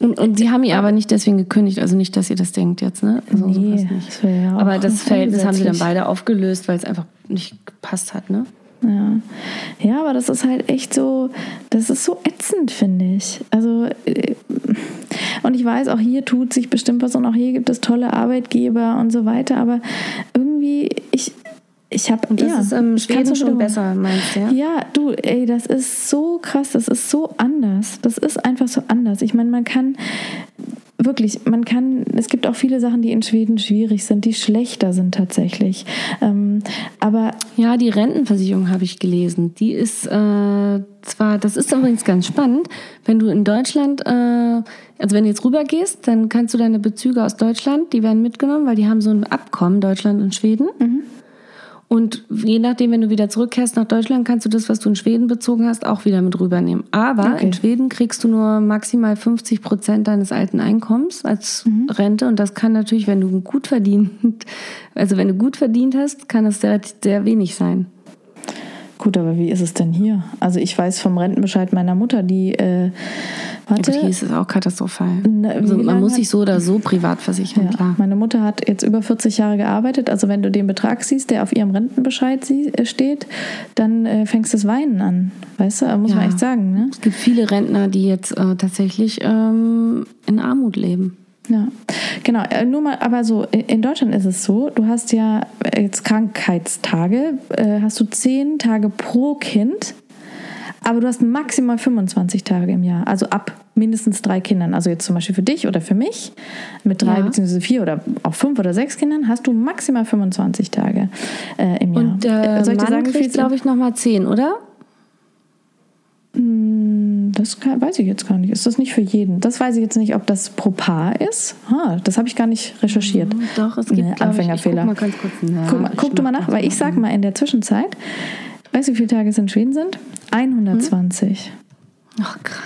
Und, und sie haben ihr aber nicht deswegen gekündigt, also nicht, dass ihr das denkt jetzt, ne? Also Nee, das ja aber das Verhältnis haben sie dann beide aufgelöst, weil es einfach nicht gepasst hat, ne? ja. Ja, aber das ist halt echt so, das ist so ätzend, finde ich. Also, äh, und ich weiß, auch hier tut sich bestimmt was und auch hier gibt es tolle Arbeitgeber und so weiter, aber irgendwie, ich, ich habe, Und das ja, ist im kann's Schweden schon besser, meinst du, ja? Ja, du, ey, das ist so krass, das ist so anders. Das ist einfach so anders. Ich meine, man kann wirklich, man kann, es gibt auch viele Sachen, die in Schweden schwierig sind, die schlechter sind tatsächlich. Ähm, aber Ja, die Rentenversicherung habe ich gelesen. Die ist äh, zwar, das ist übrigens ganz spannend, wenn du in Deutschland, äh, also wenn du jetzt rübergehst, dann kannst du deine Bezüge aus Deutschland, die werden mitgenommen, weil die haben so ein Abkommen, Deutschland und Schweden. Und je nachdem, wenn du wieder zurückkehrst nach Deutschland, kannst du das, was du in Schweden bezogen hast, auch wieder mit rübernehmen. Aber Okay. in Schweden kriegst du nur maximal 50 Prozent deines alten Einkommens als Rente. Und das kann natürlich, wenn du gut verdient, also wenn du gut verdient hast, kann das sehr, sehr wenig sein. Gut, aber wie ist es denn hier? Also ich weiß vom Rentenbescheid meiner Mutter, die, äh, warte, hier ist es auch katastrophal. Na, Also man muss hat- sich so oder so privat versichern, ja, klar. meine Mutter hat jetzt über 40 Jahre gearbeitet. Also wenn du den Betrag siehst, der auf ihrem Rentenbescheid sie, äh, steht, dann äh, fängst du das Weinen an. Weißt du, muss man Ja. echt sagen. Ne? Es gibt viele Rentner, die jetzt äh, tatsächlich ähm, in Armut leben. Ja, genau. Äh, Nur mal, aber so, in- Deutschland ist es so, du hast ja äh, jetzt Krankheitstage, äh, hast du 10 Tage pro Kind, aber du hast maximal 25 Tage im Jahr, also ab mindestens drei Kindern. Also jetzt zum Beispiel für dich oder für mich, mit drei Ja. beziehungsweise vier oder auch fünf oder sechs Kindern hast du maximal 25 Tage äh, im Jahr. Und Äh, Soll ich dir Mann sagen, wie viel kriegt, glaube ich, nochmal 10, oder? Das kann, weiß ich jetzt gar nicht. Ist das nicht für jeden? Das weiß ich jetzt nicht, ob das pro Paar ist. Ah, das habe ich gar nicht recherchiert. Doch, es gibt, Nee, glaub ich, Anfängerfehler. Ich guck mal ganz kurz nach. Guck, mal, guck du mal nach, weil ich sag mal in der Zwischenzeit, weißt du, wie viele Tage es in Schweden sind? 120. Ach, krass.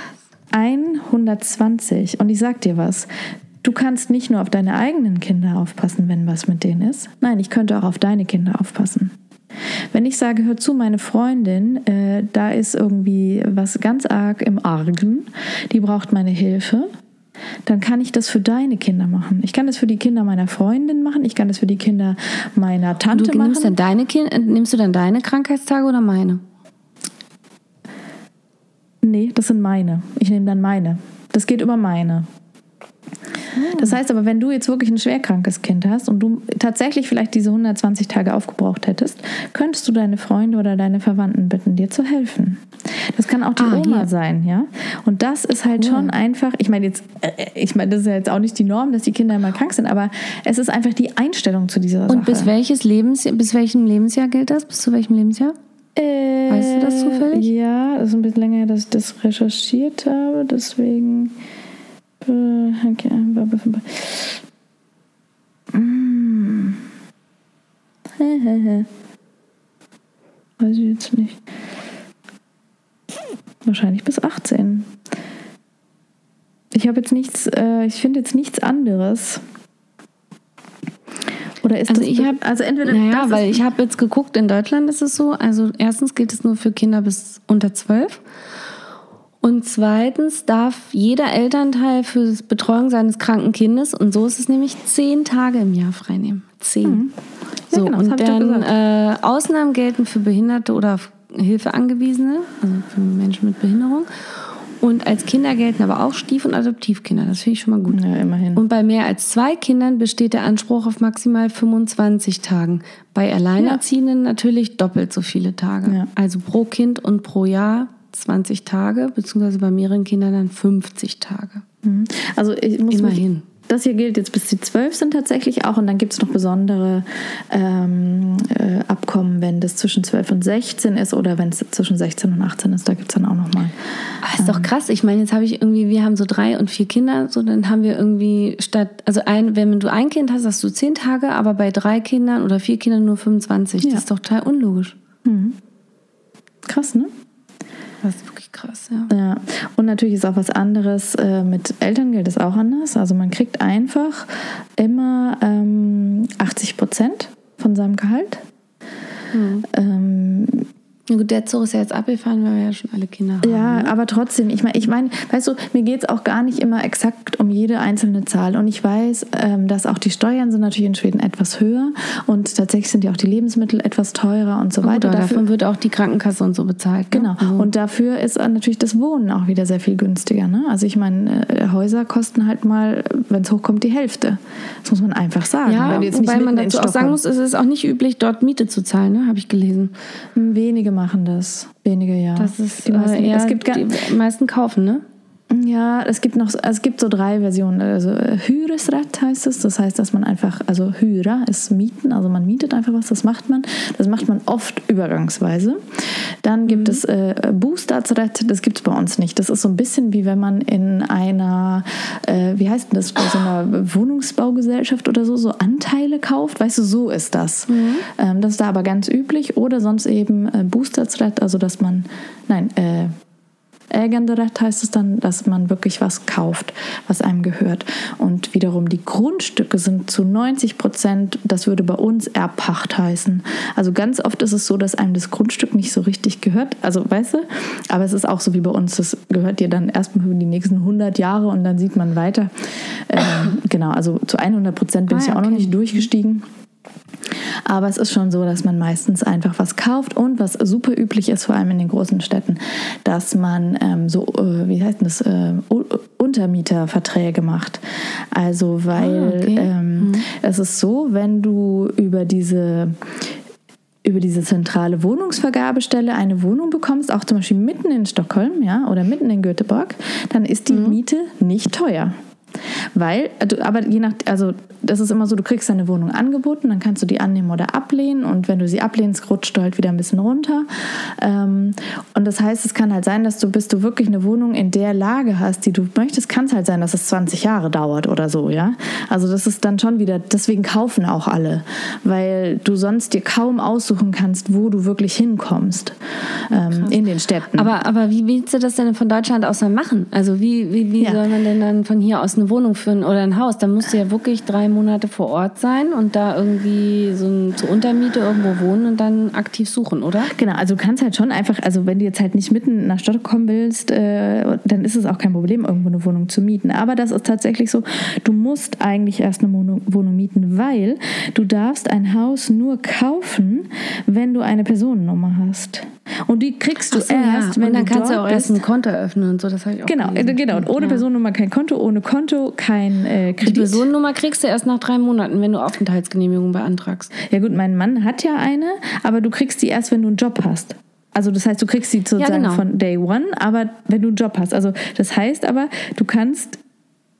120. Und ich sag dir was. Du kannst nicht nur auf deine eigenen Kinder aufpassen, wenn was mit denen ist. Nein, ich könnte auch auf deine Kinder aufpassen. Wenn ich sage, hör zu, meine Freundin, äh, da ist irgendwie was ganz arg im Argen, die braucht meine Hilfe, dann kann ich das für deine Kinder machen. Ich kann das für die Kinder meiner Freundin machen, ich kann das für die Kinder meiner Tante Du machen. nimmst dann deine kind, äh, nimmst du dann deine Krankheitstage oder meine? Nee, das sind meine. Ich nehme dann meine. Das geht über meine. Das heißt aber, wenn du jetzt wirklich ein schwerkrankes Kind hast und du tatsächlich vielleicht diese 120 Tage aufgebraucht hättest, könntest du deine Freunde oder deine Verwandten bitten, dir zu helfen. Das kann auch die Ah, Oma hier. sein, ja. Und das ist halt schon einfach, ich meine jetzt, äh, ich meine, das ist ja jetzt auch nicht die Norm, dass die Kinder immer krank sind, aber es ist einfach die Einstellung zu dieser Sache. Und bis welches Lebensjahr, bis welchem Lebensjahr gilt das? Bis zu welchem Lebensjahr? Äh, Weißt du das zufällig? Ja, das ist ein bisschen länger, dass ich das recherchiert habe, deswegen. Äh, Okay. Mm. Weiß ich jetzt nicht. Wahrscheinlich bis 18. Ich habe jetzt nichts, äh, ich finde jetzt nichts anderes. Oder ist Also das ich be- hab- also entweder Naja, weil ich habe jetzt geguckt, in Deutschland ist es so, also erstens gilt es nur für Kinder bis unter zwölf. Und zweitens darf jeder Elternteil für die Betreuung seines kranken Kindes, und so ist es nämlich, zehn Tage im Jahr freinehmen. Zehn. Mhm. Ja, So, genau, und dann äh, Ausnahmen gelten für Behinderte oder auf Hilfe angewiesene, also für Menschen mit Behinderung. Und als Kinder gelten aber auch Stief- und Adoptivkinder. Das finde ich schon mal gut. ja, immerhin. Und bei mehr als zwei Kindern besteht der Anspruch auf maximal 25 Tagen. Bei Alleinerziehenden natürlich doppelt so viele Tage. Ja. Also pro Kind und pro Jahr 20 Tage, beziehungsweise bei mehreren Kindern dann 50 Tage. Mhm. Also ich muss Immerhin. Mich, das hier gilt jetzt bis sie zwölf sind tatsächlich auch und dann gibt es noch besondere ähm, äh, Abkommen, wenn das zwischen 12 und 16 ist oder wenn es zwischen 16 und 18 ist, da gibt es dann auch nochmal. Aber ist doch krass. Ich meine, jetzt habe ich irgendwie, wir haben so drei und vier Kinder, so dann haben wir irgendwie statt, also ein, wenn du ein Kind hast, hast du 10 Tage, aber bei drei Kindern oder vier Kindern nur 25. Ja. Das ist doch total unlogisch. Krass, ne? Das ist wirklich krass, ja. Ja, und natürlich ist auch was anderes. Äh, mit Elterngeld ist auch anders. Also man kriegt einfach immer ähm, 80 Prozent von seinem Gehalt. Ähm, Na gut, der Zug ist ja jetzt abgefahren, weil wir ja schon alle Kinder haben. Ja, aber trotzdem, ich meine, ich mein, weißt du, mir geht es auch gar nicht immer exakt um jede einzelne Zahl. Und ich weiß, ähm, dass auch die Steuern sind natürlich in Schweden etwas höher und tatsächlich sind ja auch die Lebensmittel etwas teurer und so weiter. Oder Dafür- davon wird auch die Krankenkasse und so bezahlt. Ne? Genau. Also, Und dafür ist natürlich das Wohnen auch wieder sehr viel günstiger. Ne? Also ich meine, äh, Häuser kosten halt mal, wenn es hochkommt, die Hälfte. Das muss man einfach sagen. ja, wobei man dazu auch sagen muss, es ist auch nicht üblich, dort Miete zu zahlen, ne? habe ich gelesen. Wenige machen das. Wenige, ja. Das ist die meisten, äh, es gibt die meisten kaufen, ne? Ja, es gibt noch, es gibt so drei Versionen. Also äh, Hyresrat heißt es. Das heißt, dass man einfach, also Hyra ist Mieten, also man mietet einfach was. Das macht man. Das macht man oft übergangsweise. Dann gibt es äh, Bostadsret. Das gibt es bei uns nicht. Das ist so ein bisschen wie wenn man in einer, äh, wie heißt denn das, bei so einer Wohnungsbaugesellschaft oder so, so Anteile kauft. Weißt du, so ist das. Ähm, das ist da aber ganz üblich. Oder sonst eben äh, Bostadsret, also dass man, nein, äh, Äganderecht heißt es dann, dass man wirklich was kauft, was einem gehört. Und wiederum die Grundstücke sind zu 90 Prozent, das würde bei uns Erbpacht heißen. Also ganz oft ist es so, dass einem das Grundstück nicht so richtig gehört. Also weißt du, aber es ist auch so wie bei uns, das gehört dir dann erstmal für die nächsten 100 Jahre und dann sieht man weiter. Ähm, genau, also zu 100 Prozent bin Ah, ich ja ja, auch noch okay. nicht durchgestiegen. Aber es ist schon so, dass man meistens einfach was kauft und was super üblich ist, vor allem in den großen Städten, dass man ähm, so, äh, wie heißt das, äh, Untermieterverträge macht. Also, weil Ah, okay. ähm, es ist so, wenn du über diese über diese zentrale Wohnungsvergabestelle eine Wohnung bekommst, auch zum Beispiel mitten in Stockholm, ja, oder mitten in Göteborg, dann ist die Miete nicht teuer. Weil, aber je nach, also das ist immer so, du kriegst deine Wohnung angeboten, dann kannst du die annehmen oder ablehnen und wenn du sie ablehnst, rutscht du halt wieder ein bisschen runter. Ähm, und das heißt, es kann halt sein, dass du, bis du wirklich eine Wohnung in der Lage hast, die du möchtest, kann es halt sein, dass es 20 Jahre dauert oder so, ja. Also das ist dann schon wieder, deswegen kaufen auch alle, weil du sonst dir kaum aussuchen kannst, wo du wirklich hinkommst ähm, in den Städten. Aber, aber wie willst du das denn von Deutschland aus dann machen? Also wie, wie, wie Ja. soll man denn dann von hier aus eine Wohnung führen oder ein Haus? Da musst du ja wirklich drei Monate vor Ort sein und da irgendwie so ein, zur Untermiete irgendwo wohnen und dann aktiv suchen, oder? Genau, also du kannst halt schon einfach, also wenn du jetzt halt nicht mitten nach Stadt kommen willst, äh, dann ist es auch kein Problem, irgendwo eine Wohnung zu mieten. Aber das ist tatsächlich so, du musst eigentlich erst eine Wohnung, Wohnung mieten, weil du darfst ein Haus nur kaufen, wenn du eine Personennummer hast. Und die kriegst du so, erst, ja. wenn und dann du kannst du auch erst ein Konto eröffnen und so, das habe ich auch Genau, äh, gelesen. genau. Und ohne Ja. Personennummer kein Konto, ohne Konto kein äh, Die Kredit. Personennummer kriegst du erst nach drei Monaten, wenn du Aufenthaltsgenehmigung beantragst. Ja gut, mein Mann hat ja eine, aber du kriegst die erst, wenn du einen Job hast. Also das heißt, du kriegst sie sozusagen genau. von Day One, aber wenn du einen Job hast. Also das heißt aber, du kannst,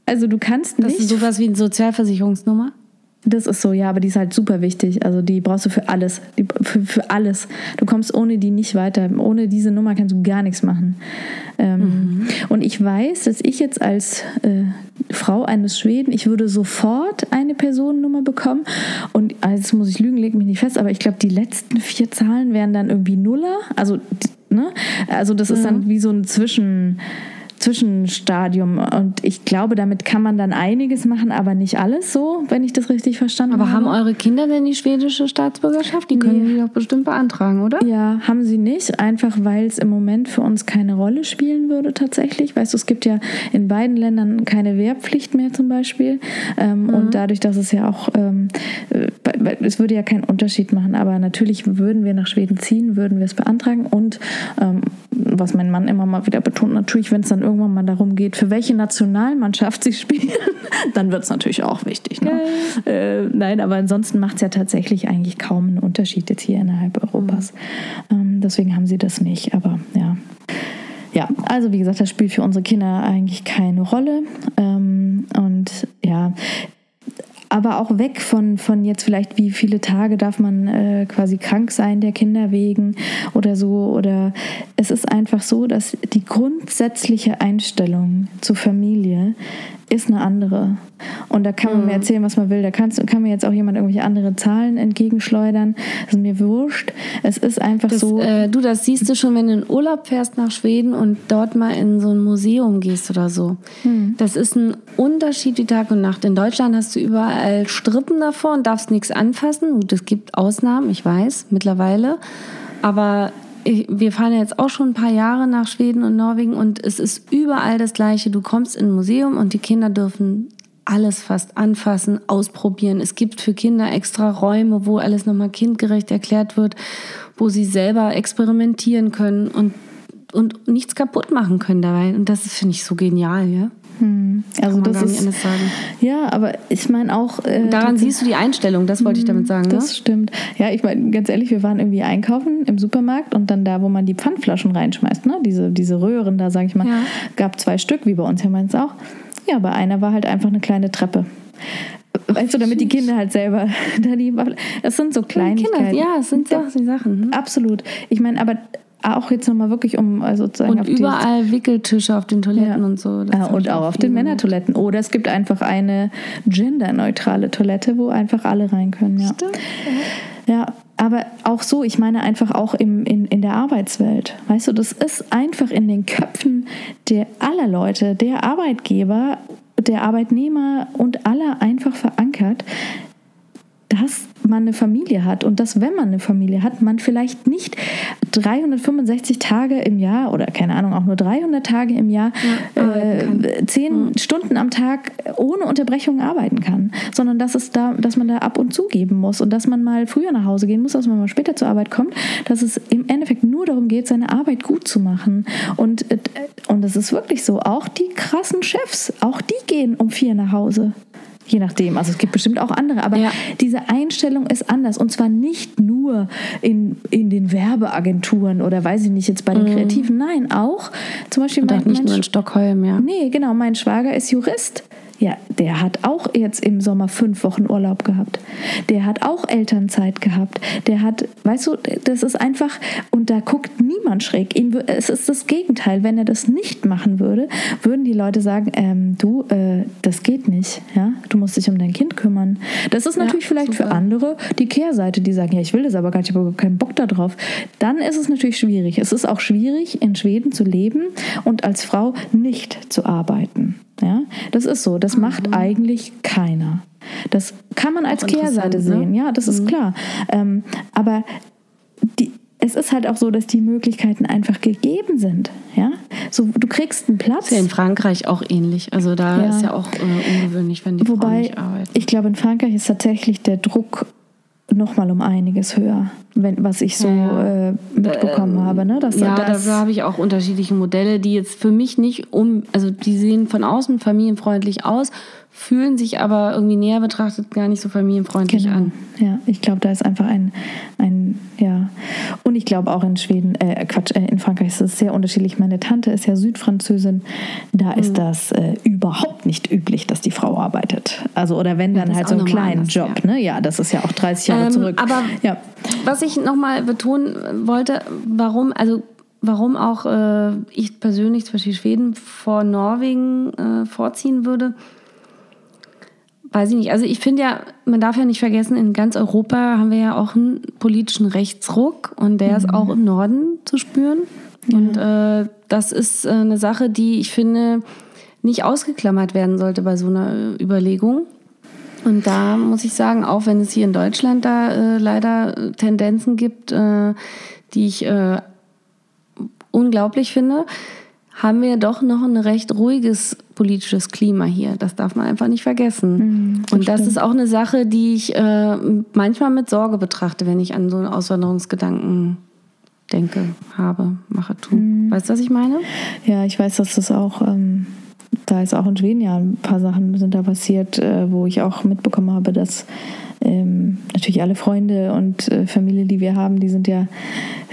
also du kannst Das nicht. ist sowas wie eine Sozialversicherungsnummer. Das ist so, ja, aber die ist halt super wichtig. Also die brauchst du für alles. Die, für, für alles. Du kommst ohne die nicht weiter. Ohne diese Nummer kannst du gar nichts machen. Ähm, Und ich weiß, dass ich jetzt als äh, Frau eines Schweden, ich würde sofort eine Personennummer bekommen. Und also jetzt muss ich lügen, leg mich nicht fest, aber ich glaube, die letzten vier Zahlen wären dann irgendwie Nuller. Also, ne? Also das ist dann wie so ein Zwischen. Zwischenstadium und ich glaube, damit kann man dann einiges machen, aber nicht alles so, wenn ich das richtig verstanden Aber haben habe. eure Kinder denn die schwedische Staatsbürgerschaft? Die können die doch bestimmt beantragen, oder? Ja, haben sie nicht, einfach weil es im Moment für uns keine Rolle spielen würde tatsächlich. Weißt du, es gibt ja in beiden Ländern keine Wehrpflicht mehr zum Beispiel. Ähm, Und dadurch, dass es ja auch, ähm, äh, es würde ja keinen Unterschied machen, aber natürlich würden wir nach Schweden ziehen, würden wir es beantragen. Und ähm, was mein Mann immer mal wieder betont, natürlich, wenn es dann irgendwann mal darum geht, für welche Nationalmannschaft sie spielen, dann wird es natürlich auch wichtig. Ne? Äh, nein, aber ansonsten macht es ja tatsächlich eigentlich kaum einen Unterschied jetzt hier innerhalb Europas. Ähm, deswegen haben sie das nicht, aber ja. Ja, also wie gesagt, das spielt für unsere Kinder eigentlich keine Rolle. Ähm, und ja, aber auch weg von, von jetzt vielleicht, wie viele Tage darf man äh, quasi krank sein der Kinder wegen oder so. Oder es ist einfach so, dass die grundsätzliche Einstellung zur Familie ist eine andere. Und da kann man mir erzählen, was man will. Da kannst, kann mir jetzt auch jemand irgendwelche andere Zahlen entgegenschleudern. Das ist mir wurscht. Es ist einfach Das, so. äh, du, das siehst du schon, wenn du in Urlaub fährst nach Schweden und dort mal in so ein Museum gehst oder so. Das ist ein Unterschied wie Tag und Nacht. In Deutschland hast du überall Strippen davor und darfst nichts anfassen. Gut, es gibt Ausnahmen, ich weiß, mittlerweile. Aber ich, wir fahren ja jetzt auch schon ein paar Jahre nach Schweden und Norwegen und es ist überall das Gleiche. Du kommst in ein Museum und die Kinder dürfen alles fast anfassen, ausprobieren. Es gibt für Kinder extra Räume, wo alles nochmal kindgerecht erklärt wird, wo sie selber experimentieren können und, und nichts kaputt machen können dabei. Und das finde ich so genial, ja. Also Kann man das ist sagen. ja, aber ich meine auch äh, Daran siehst du die Einstellung, das wollte ich damit sagen. Ne? Das stimmt. Ja, ich meine, ganz ehrlich, wir waren irgendwie einkaufen im Supermarkt und dann da, wo man die Pfandflaschen reinschmeißt, ne? diese, diese Röhren da, sage ich mal, Ja. gab zwei Stück, wie bei uns ja meins auch. Ja, bei einer war halt einfach eine kleine Treppe. Weißt du, damit die Kinder halt selber da die Das sind so Kleinigkeiten. Kinder, ja, es sind so die Sachen. Ne? Absolut. Ich meine, aber auch jetzt nochmal wirklich um also sozusagen Und überall Wickeltische auf den Toiletten Ja. und so. Das Ja, hab und auch auf den. Männertoiletten. Oder es gibt einfach eine genderneutrale Toilette, wo einfach alle rein können. Ja. Stimmt. Ja, aber auch so, ich meine einfach auch im, in, in der Arbeitswelt. Weißt du, das ist einfach in den Köpfen der aller Leute, der Arbeitgeber, der Arbeitnehmer und aller einfach verankert, dass man eine Familie hat und dass, wenn man eine Familie hat, man vielleicht nicht 365 Tage im Jahr oder keine Ahnung, auch nur 300 Tage im Jahr, Ja, äh, 10 Stunden am Tag ohne Unterbrechung arbeiten kann, sondern dass, es da, dass man da ab und zu geben muss und dass man mal früher nach Hause gehen muss, dass man mal später zur Arbeit kommt, dass es im Endeffekt nur darum geht, seine Arbeit gut zu machen. Und, äh, und es ist wirklich so, auch die krassen Chefs, auch die gehen um vier nach Hause. Je nachdem, also es gibt bestimmt auch andere, aber Ja. diese Einstellung ist anders und zwar nicht nur in, in den Werbeagenturen oder weiß ich nicht, jetzt bei den Kreativen, nein, auch zum Beispiel mein, nicht mein nur in Stockholm, ja. Nee, genau. Mein Schwager ist Jurist. Ja, der hat auch jetzt im Sommer fünf Wochen Urlaub gehabt. Der hat auch Elternzeit gehabt. Der hat, weißt du, das ist einfach, und da guckt niemand schräg. Ihm, es ist das Gegenteil. Wenn er das nicht machen würde, würden die Leute sagen, ähm, du, äh, das geht nicht. Ja? Du musst dich um dein Kind kümmern. Das ist natürlich vielleicht für super. andere die Kehrseite, die sagen, ja, ich will das aber gar nicht, ich habe keinen Bock darauf. Dann ist es natürlich schwierig. Es ist auch schwierig, in Schweden zu leben und als Frau nicht zu arbeiten. Ja, das ist so. Das macht eigentlich keiner. Das kann man als Mhm. Kehrseite ne? sehen. Ja, das ist klar. Ähm, aber die, es ist halt auch so, dass die Möglichkeiten einfach gegeben sind. Ja, so du kriegst einen Platz. Ist ja in Frankreich auch ähnlich. Also da Ja. ist ja auch äh, ungewöhnlich, wenn die Frauen Wobei, nicht arbeiten. ich glaube, in Frankreich ist tatsächlich der Druck noch mal um einiges höher, wenn, was ich so Ja. äh, mitbekommen habe. Ne? Dass ja, das, da habe ich auch unterschiedliche Modelle, die jetzt für mich nicht um, also die sehen von außen familienfreundlich aus, fühlen sich aber irgendwie näher betrachtet gar nicht so familienfreundlich Genau. an. Ja, ich glaube, da ist einfach ein, ein, ja. Und ich glaube auch in Schweden, äh, Quatsch, äh, in Frankreich ist es sehr unterschiedlich. Meine Tante ist ja Südfranzösin. Da Mhm. ist das äh, überhaupt nicht üblich, dass die Frau arbeitet. Also, oder wenn dann das halt so einen kleinen anders, Job. ja. Ne? Ja, das ist ja auch 30 Jahre Ähm, zurück. aber ja. Was ich nochmal betonen wollte, warum, also warum auch äh, ich persönlich zum Beispiel Schweden vor Norwegen äh, vorziehen würde, weiß ich nicht. Also ich finde ja, man darf ja nicht vergessen, in ganz Europa haben wir ja auch einen politischen Rechtsruck und der ist auch im Norden zu spüren. Und äh, das ist äh, eine Sache, die ich finde nicht ausgeklammert werden sollte bei so einer äh, Überlegung. Und da muss ich sagen, auch wenn es hier in Deutschland da äh, leider äh, Tendenzen gibt, äh, die ich äh, unglaublich finde, haben wir doch noch ein recht ruhiges politisches Klima hier. Das darf man einfach nicht vergessen. Und das ist auch eine Sache, die ich äh, manchmal mit Sorge betrachte, wenn ich an so einen Auswanderungsgedanken denke, habe, mache, tue. Weißt du, was ich meine? Ja, ich weiß, dass das auch, ähm, da ist auch in Schweden ja ein paar Sachen sind da passiert, äh, wo ich auch mitbekommen habe, dass ähm, natürlich alle Freunde und äh, Familie, die wir haben, die sind ja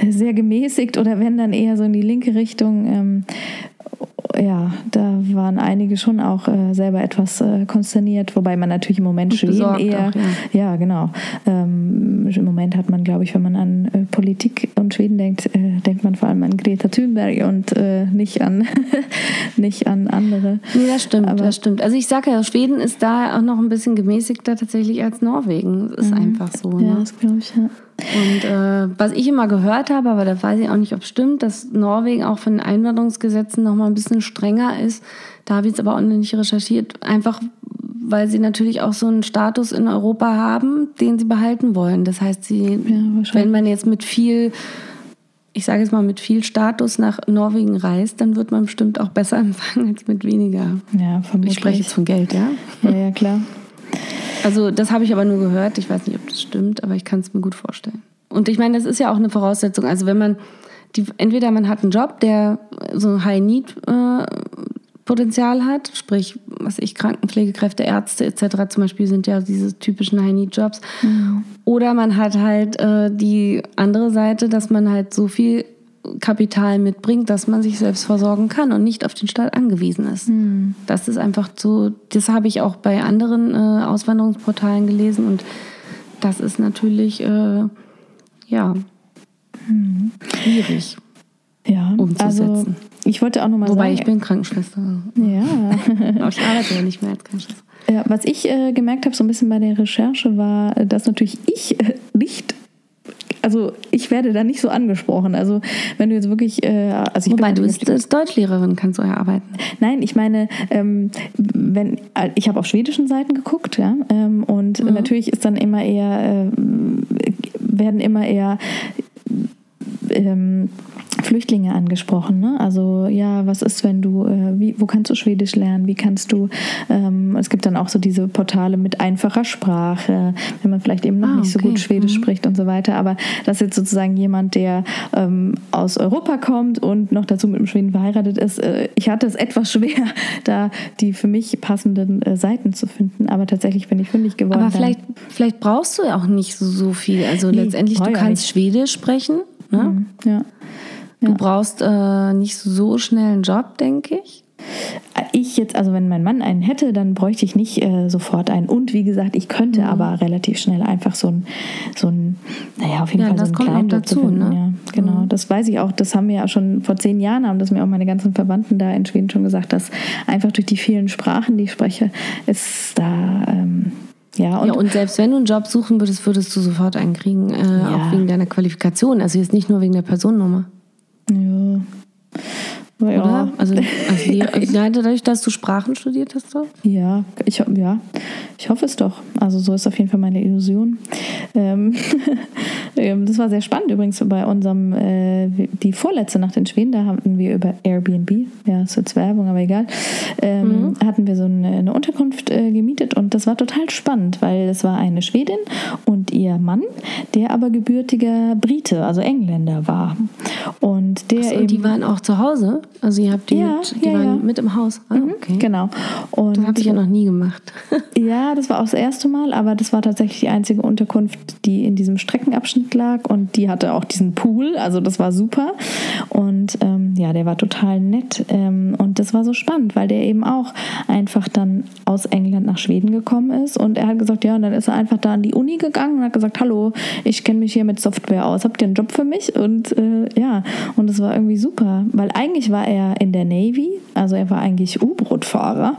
sehr gemäßigt oder wenn dann eher so in die linke Richtung. Ähm, ja, da waren einige schon auch äh, selber etwas äh, konsterniert, wobei man natürlich im Moment Schweden eher, auch, ja. ja, genau. Ähm, Im Moment hat man, glaube ich, wenn man an äh, Politik und Schweden denkt, äh, denkt man vor allem an Greta Thunberg und äh, nicht an nicht an andere. Nee, das stimmt, Aber- das stimmt. Also ich sage ja, Schweden ist da auch noch ein bisschen gemäßigter tatsächlich als Norwegen. Das ist einfach so. Ja, Ne? das glaube ich, ja. Und äh, was ich immer gehört habe, aber da weiß ich auch nicht, ob es stimmt, dass Norwegen auch von den Einwanderungsgesetzen noch mal ein bisschen strenger ist. Da habe ich jetzt aber auch noch nicht recherchiert. Einfach, weil sie natürlich auch so einen Status in Europa haben, den sie behalten wollen. Das heißt, sie, wahrscheinlich. wenn man jetzt mit viel, ich sage jetzt mal mit viel Status nach Norwegen reist, dann wird man bestimmt auch besser empfangen als mit weniger. Ja, vermutlich. Ich spreche jetzt von Geld, ja? ja, ja, klar. Also das habe ich aber nur gehört. Ich weiß nicht, ob das stimmt, aber ich kann es mir gut vorstellen. Und ich meine, das ist ja auch eine Voraussetzung. Also wenn man, die, entweder man hat einen Job, der so High-Need Potenzial hat, sprich, was ich, Krankenpflegekräfte, Ärzte etc. zum Beispiel sind ja diese typischen High-Need-Jobs. Mhm. Oder man hat halt äh, die andere Seite, dass man halt so viel Kapital mitbringt, dass man sich selbst versorgen kann und nicht auf den Staat angewiesen ist. Mhm. Das ist einfach so, das habe ich auch bei anderen äh, Auswanderungsportalen gelesen und das ist natürlich, äh, ja, mhm. schwierig ja, umzusetzen. Also ich wollte auch nochmal sagen. Wobei ich bin Krankenschwester. Ja. Aber ich arbeite ja nicht mehr als Krankenschwester. Ja, was ich äh, gemerkt habe, so ein bisschen bei der Recherche, war, dass natürlich ich äh, nicht also ich werde da nicht so angesprochen. Also wenn du jetzt wirklich, äh, also ich Wobei du bist, bist Deutschlehrerin, kannst du ja arbeiten. Nein, ich meine, ähm, wenn äh, ich habe auf schwedischen Seiten geguckt, ja, ähm, und mhm. natürlich ist dann immer eher äh, werden immer eher ähm, Flüchtlinge angesprochen. Ne? Also ja, was ist, wenn du, äh, wie, wo kannst du Schwedisch lernen? Wie kannst du, ähm, es gibt dann auch so diese Portale mit einfacher Sprache, wenn man vielleicht eben noch ah, nicht so gut Schwedisch mhm. spricht und so weiter. Aber das ist jetzt sozusagen jemand, der ähm, aus Europa kommt und noch dazu mit einem Schweden verheiratet ist. Äh, ich hatte es etwas schwer, da die für mich passenden äh, Seiten zu finden. Aber tatsächlich bin ich fündig geworden. Aber vielleicht, vielleicht brauchst du ja auch nicht so viel. Also nee, letztendlich, du kannst. Schwedisch sprechen. Ne? Mhm, ja. Du brauchst äh, nicht so schnell einen Job, denke ich. Ich jetzt, also wenn mein Mann einen hätte, dann bräuchte ich nicht äh, sofort einen. Und wie gesagt, ich könnte mhm. aber relativ schnell einfach so ein, so ein naja, auf jeden ja, Fall so einen kleinen Job dazu, finden. Ne? Ja, genau, mhm. das weiß ich auch. Das haben wir ja schon vor zehn Jahren, haben das mir auch meine ganzen Verwandten da in Schweden schon gesagt, dass einfach durch die vielen Sprachen, die ich spreche, ist da... Ähm, ja und, ja, und selbst wenn du einen Job suchen würdest, würdest du sofort einen kriegen, äh, ja. auch wegen deiner Qualifikation. Also jetzt nicht nur wegen der Personennummer. Ja. Ja. Oder? Also, als Lehrer, dadurch, dass du Sprachen studiert hast, doch? Ja, ich, ja, ich hoffe es doch. Also so ist auf jeden Fall meine Illusion. Ähm, ähm, das war sehr spannend übrigens bei unserem, äh, die vorletzte Nacht in Schweden, da hatten wir über Airbnb, ja, ist jetzt Werbung, aber egal, ähm, mhm. hatten wir so eine, eine Unterkunft äh, gemietet und das war total spannend, weil es war eine Schwedin und ihr Mann, der aber gebürtiger Brite, also Engländer war. Und der so, eben, die waren auch zu Hause? Also ihr habt die, ja, mit, die ja, waren ja. mit im Haus? Ah, mhm, okay. Genau. Und das habe ich ja noch nie gemacht. ja, das war auch das erste Mal, aber das war tatsächlich die einzige Unterkunft, die in diesem Streckenabschnitt lag und die hatte auch diesen Pool, also das war super. Und ähm, ja, der war total nett ähm, und das war so spannend, weil der eben auch einfach dann aus England nach Schweden gekommen ist und er hat gesagt, ja, und dann ist er einfach da an die Uni gegangen und hat gesagt, hallo, ich kenne mich hier mit Software aus, habt ihr einen Job für mich? Und äh, ja, und das war irgendwie super, weil eigentlich war er in der Navy, also er war eigentlich U-Boot-Fahrer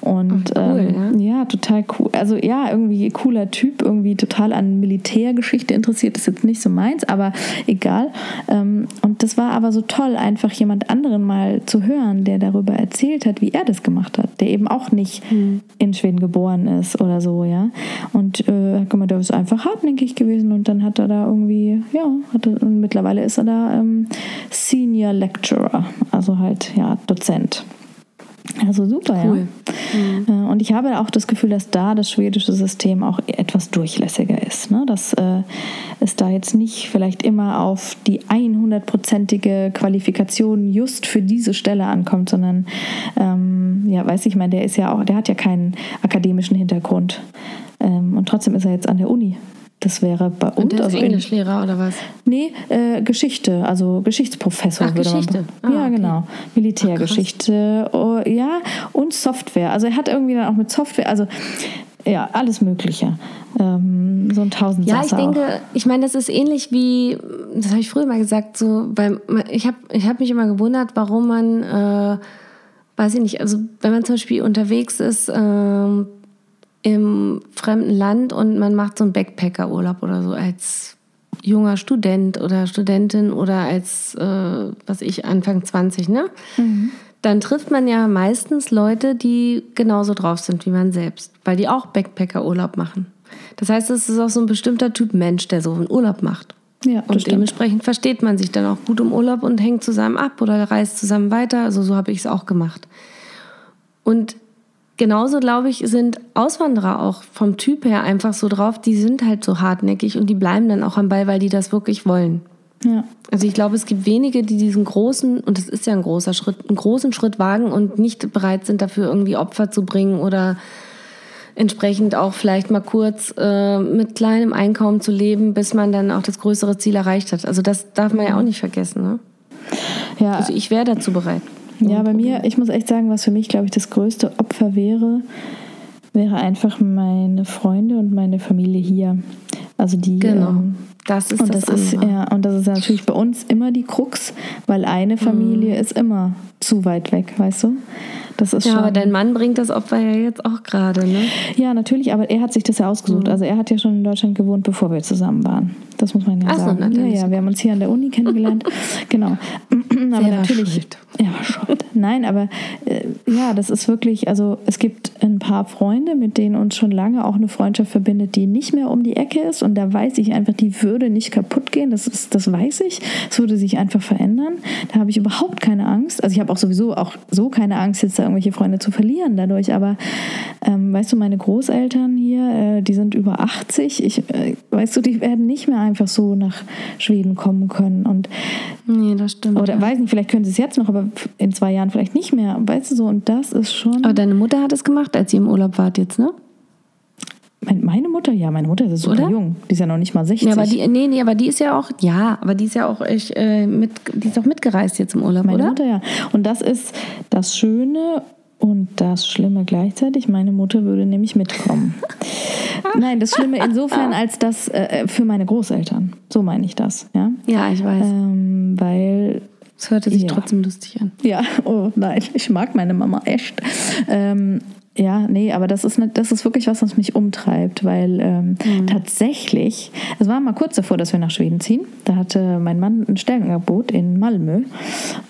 und oh, cool, ähm, ja. ja. total cool. Also ja, irgendwie cooler Typ, irgendwie total an Militärgeschichte interessiert, ist jetzt nicht so meins, aber egal. Ähm, und das war aber so toll, einfach jemand anderen mal zu hören, der darüber erzählt hat, wie er das gemacht hat, der eben auch nicht mhm. in Schweden geboren ist oder so, ja. Und äh, guck mal, der ist einfach hartnäckig gewesen und dann hat er da irgendwie, ja, hatte, und mittlerweile ist er da ähm, Senior Lecturer, also halt, ja, Dozent. Also super, cool. ja. Mhm. Und ich habe auch das Gefühl, dass da das schwedische System auch etwas durchlässiger ist. Ne? Dass äh, es da jetzt nicht vielleicht immer auf die 100-prozentige Qualifikation just für diese Stelle ankommt, sondern, ähm, ja, weiß ich, meine, der ist ja auch, der hat ja keinen akademischen Hintergrund. Ähm, und trotzdem ist er jetzt an der Uni. Das wäre bei uns. Und der also Englischlehrer oder was? Nee, äh, Geschichte, also Geschichtsprofessor. Ach, Geschichte. Man, ah, ja, okay. genau. Militärgeschichte. Oh, ja, und Software. Also er hat irgendwie dann auch mit Software, also ja, alles Mögliche. Ähm, so ein Tausend Ja, ich denke, auch. ich meine, das ist ähnlich wie, das habe ich früher mal gesagt, so, weil ich habe ich hab mich immer gewundert, warum man, äh, weiß ich nicht, also wenn man zum Beispiel unterwegs ist, äh, im fremden Land und man macht so einen Backpacker-Urlaub oder so als junger Student oder Studentin oder als, äh, was ich, Anfang 20, ne? Mhm. Dann trifft man ja meistens Leute, die genauso drauf sind wie man selbst, weil die auch Backpacker-Urlaub machen. Das heißt, es ist auch so ein bestimmter Typ Mensch, der so einen Urlaub macht. Ja, und stimmt. dementsprechend versteht man sich dann auch gut im Urlaub und hängt zusammen ab oder reist zusammen weiter. Also so habe ich es auch gemacht. Und genauso, glaube ich, sind Auswanderer auch vom Typ her einfach so drauf, die sind halt so hartnäckig und die bleiben dann auch am Ball, weil die das wirklich wollen. Ja. Also ich glaube, es gibt wenige, die diesen großen, und das ist ja ein großer Schritt, einen großen Schritt wagen und nicht bereit sind, dafür irgendwie Opfer zu bringen oder entsprechend auch vielleicht mal kurz äh, mit kleinem Einkommen zu leben, bis man dann auch das größere Ziel erreicht hat. Also das darf man ja auch nicht vergessen. Ne? Ja, Also ich wäre dazu bereit. Ja, bei mir, ich muss echt sagen, was für mich, glaube ich, das größte Opfer wäre, wäre einfach meine Freunde und meine Familie hier. Also die. Genau. Ähm, Das ist und das, das, ist ja und das ist ja natürlich bei uns immer die Krux, weil eine Familie Mhm. ist immer zu weit weg, weißt du? Das ist Ja, schon. aber dein Mann bringt das Opfer ja jetzt auch gerade, ne? ja, natürlich, aber er hat sich das ja Mhm. ausgesucht. Also er hat ja schon in Deutschland gewohnt, bevor wir zusammen waren. Das muss man ja Ach so, sagen. na, dann ja, ja, wir haben uns hier an der Uni kennengelernt. genau. aber war natürlich. schuld. War schuld. Nein, aber äh, ja, das ist wirklich, also es gibt ein paar Freunde, mit denen uns schon lange auch eine Freundschaft verbindet, die nicht mehr um die Ecke ist. Und da weiß ich einfach, die würde nicht kaputt gehen. Das, ist, das weiß ich. Es würde sich einfach verändern. Da habe ich überhaupt keine Angst. Also ich habe auch sowieso auch so keine Angst, jetzt da irgendwelche Freunde zu verlieren dadurch. Aber ähm, weißt du, meine Großeltern hier, äh, die sind über 80. Ich, äh, weißt du, die werden nicht mehr einfach so nach Schweden kommen können. Und Nee, das stimmt. oder ja. weiß nicht, vielleicht können sie es jetzt noch, aber in zwei Jahren vielleicht nicht mehr. Weißt du so, und das ist schon. Aber deine Mutter hat es gemacht, als ihr im Urlaub wart jetzt, ne? Mein- meine Mutter, ja, meine Mutter ist super Oder? jung. Die ist ja noch nicht mal 60. Ja, aber die, nee, nee, aber die ist ja auch, ja, aber die ist ja auch echt, äh, mit, die ist auch mitgereist jetzt im Urlaub, meine oder? Mutter, ja. Und das ist das Schöne und das Schlimme gleichzeitig. Meine Mutter würde nämlich mitkommen. Nein, das Schlimme insofern, als das äh, für meine Großeltern. So meine ich das, ja. Ja, ich weiß. Ähm, weil Es hörte sich ja. trotzdem lustig an. Ja, oh nein, ich mag meine Mama echt. Ähm, ja, nee, aber das ist, ne, das ist wirklich was, was mich umtreibt, weil ähm, tatsächlich, es war mal kurz davor, dass wir nach Schweden ziehen. Da hatte mein Mann ein Stellenangebot in Malmö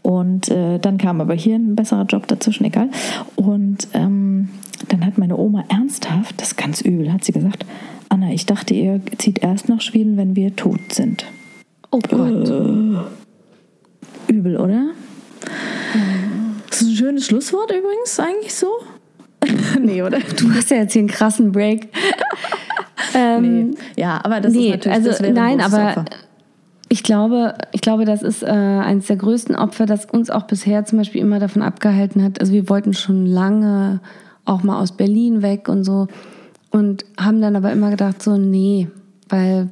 und äh, dann kam aber hier ein besserer Job dazwischen, egal. Und ähm, dann hat meine Oma ernsthaft, das ist ganz übel, hat sie gesagt, Anna, ich dachte, ihr zieht erst nach Schweden, wenn wir tot sind. Oh Gott. Übel, oder? Das ist ein schönes Schlusswort übrigens, eigentlich so. nee, oder? Du hast ja jetzt hier einen krassen Break. ähm, Nee. Ja, aber das nee, ist natürlich also das wäre ein nein, aber ich glaube, ich glaube, das ist äh, eines der größten Opfer, das uns auch bisher zum Beispiel immer davon abgehalten hat. Also wir wollten schon lange auch mal aus Berlin weg und so und haben dann aber immer gedacht so nee, weil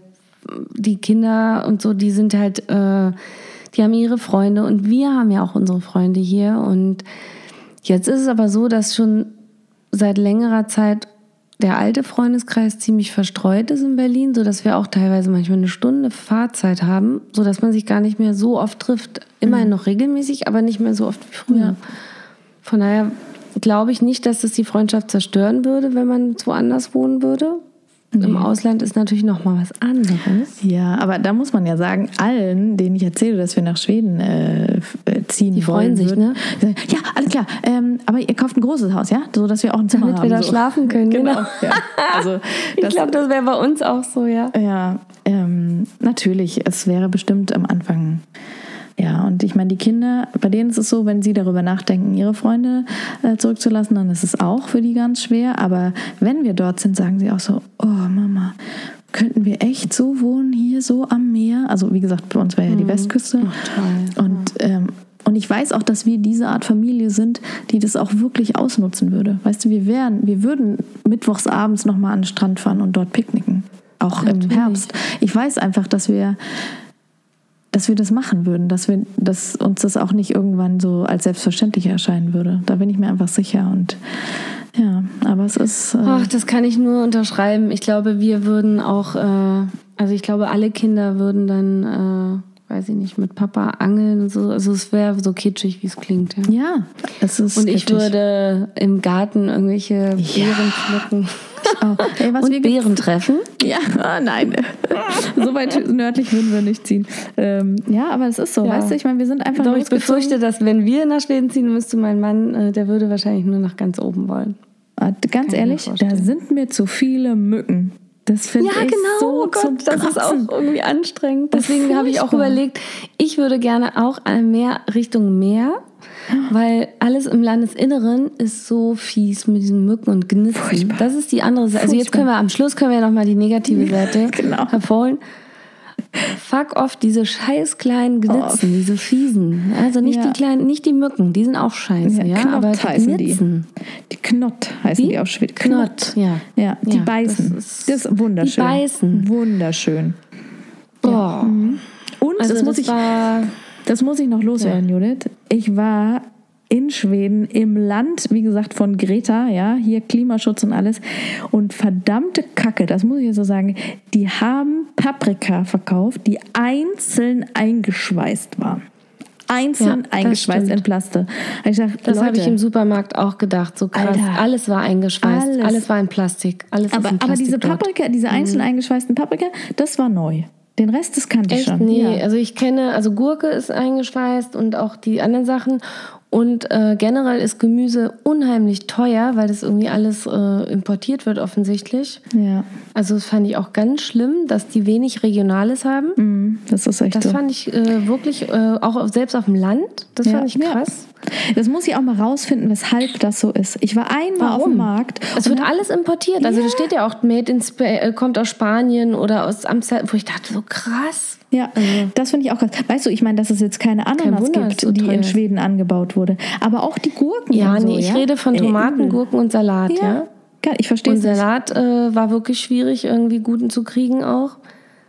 die Kinder und so, die sind halt, äh, die haben ihre Freunde und wir haben ja auch unsere Freunde hier und jetzt ist es aber so, dass schon seit längerer Zeit der alte Freundeskreis ziemlich verstreut ist in Berlin, so dass wir auch teilweise manchmal eine Stunde Fahrzeit haben, so dass man sich gar nicht mehr so oft trifft. Immerhin noch regelmäßig, aber nicht mehr so oft wie früher. Ja. Von daher glaube ich nicht, dass es die Freundschaft zerstören würde, wenn man woanders wohnen würde. Im Ausland ist natürlich noch mal was anderes. Ja, aber da muss man ja sagen, allen, denen ich erzähle, dass wir nach Schweden äh, äh, ziehen Die freuen sich, würden, ne? Ja, alles klar. Ähm, aber ihr kauft ein großes Haus, ja? So, dass wir auch ein Zimmer Damit haben. wir da so. schlafen können, Genau. genau. Ja. Also, Ich glaube, das wäre bei uns auch so, ja. Ja, ähm, natürlich. Es wäre bestimmt am Anfang. Ja, und ich meine, die Kinder, bei denen ist es so, wenn sie darüber nachdenken, ihre Freunde äh, zurückzulassen, dann ist es auch für die ganz schwer. Aber wenn wir dort sind, sagen sie auch so: Oh, Mama, könnten wir echt so wohnen hier, so am Meer? Also, wie gesagt, bei uns war ja die Westküste. toll. Und, ähm, und ich weiß auch, dass wir diese Art Familie sind, die das auch wirklich ausnutzen würde. Weißt du, wir wären, wir würden mittwochs abends nochmal an den Strand fahren und dort picknicken. Auch im Natürlich. Herbst. Ich weiß einfach, dass wir, dass wir das machen würden, dass, wir, dass uns das auch nicht irgendwann so als selbstverständlich erscheinen würde. Da bin ich mir einfach sicher. Und ja, aber es ist. Äh, Ach, das kann ich nur unterschreiben. Ich glaube, wir würden auch, äh, also ich glaube, alle Kinder würden dann, äh, weiß ich nicht, mit Papa angeln und so. Also es wäre so kitschig, wie es klingt. Ja. ja, es ist. Und ich würde im Garten irgendwelche Beeren pflücken Oh, ey, was wir und Beeren treffen. Ja, ah, nein. so weit nördlich würden wir nicht ziehen. Ähm, ja, aber es ist so, Ja. weißt du, ich meine, wir sind einfach Doch, ich befürchte, dass wenn wir nach Schweden ziehen, müsste mein Mann, äh, der würde wahrscheinlich nur nach ganz oben wollen. Ah, Ganz ich ehrlich, da sind mir zu viele Mücken. Das finde ich so Oh Gott, das ist auch irgendwie anstrengend. Deswegen habe ich auch überlegt, ich würde gerne auch mehr Richtung Meer, weil alles im Landesinneren ist so fies mit diesen Mücken und Gnissen. Furchtbar. Das ist die andere Seite. Also jetzt können wir am Schluss können wir noch mal die negative Seite genau. hervorholen. Fuck off, diese scheiß kleinen Gnitzen, diese fiesen. Also nicht Ja. die kleinen, nicht die Mücken, die sind auch scheiße, ja. Knott aber die heißen die. Gnitzen. Die Knott heißen Wie? die auf Schwedisch. Knott, ja. Ja, die Ja, beißen. das Das ist- ist, wunderschön. die beißen. Wunderschön. Boah. Und Also das, muss ich, war das muss ich noch loswerden, Judith. Ich war in Schweden im Land, wie gesagt, von Greta, ja, hier Klimaschutz und alles. Und verdammte Kacke, das muss ich jetzt so sagen, die haben Paprika verkauft, die einzeln eingeschweißt waren. Einzeln Ja, eingeschweißt stimmt. in Plaste. Ich dachte, Das habe ich im Supermarkt auch gedacht. So krass. Alter. Alles war eingeschweißt. Alles. Alles, war in Plastik. Alles aber, in aber Plastik diese dort. Paprika, diese einzeln eingeschweißten Paprika, das war neu. Den Rest, das kannte ich Echt? schon. Nee, Ja. also ich kenne, also Gurke ist eingeschweißt und auch die anderen Sachen. Und äh, generell ist Gemüse unheimlich teuer, weil das irgendwie alles äh, importiert wird offensichtlich. ja. Also das fand ich auch ganz schlimm, dass die wenig Regionales haben. Mhm, das ist echt Das so. fand ich äh, wirklich, äh, auch auf- selbst auf dem Land, das Ja, fand ich ja. krass. Das muss ich auch mal rausfinden, weshalb das so ist. Ich war einmal auf dem Markt. Es wird alles importiert. Also da steht ja auch Made in Spa äh, kommt aus Spanien oder aus Amsterdam, wo ich dachte, so krass. Ja, das finde ich auch krass. Weißt du, ich meine, dass es jetzt keine Ananas Wunder, dass gibt, die in. Schweden angebaut wurde. Aber auch die Gurken. Ja, so, nee, ich ja? rede von Ey, Tomaten, übel. Gurken und Salat, ja. Ja, ich verstehe Und. Salat äh, war wirklich schwierig, irgendwie guten zu kriegen auch.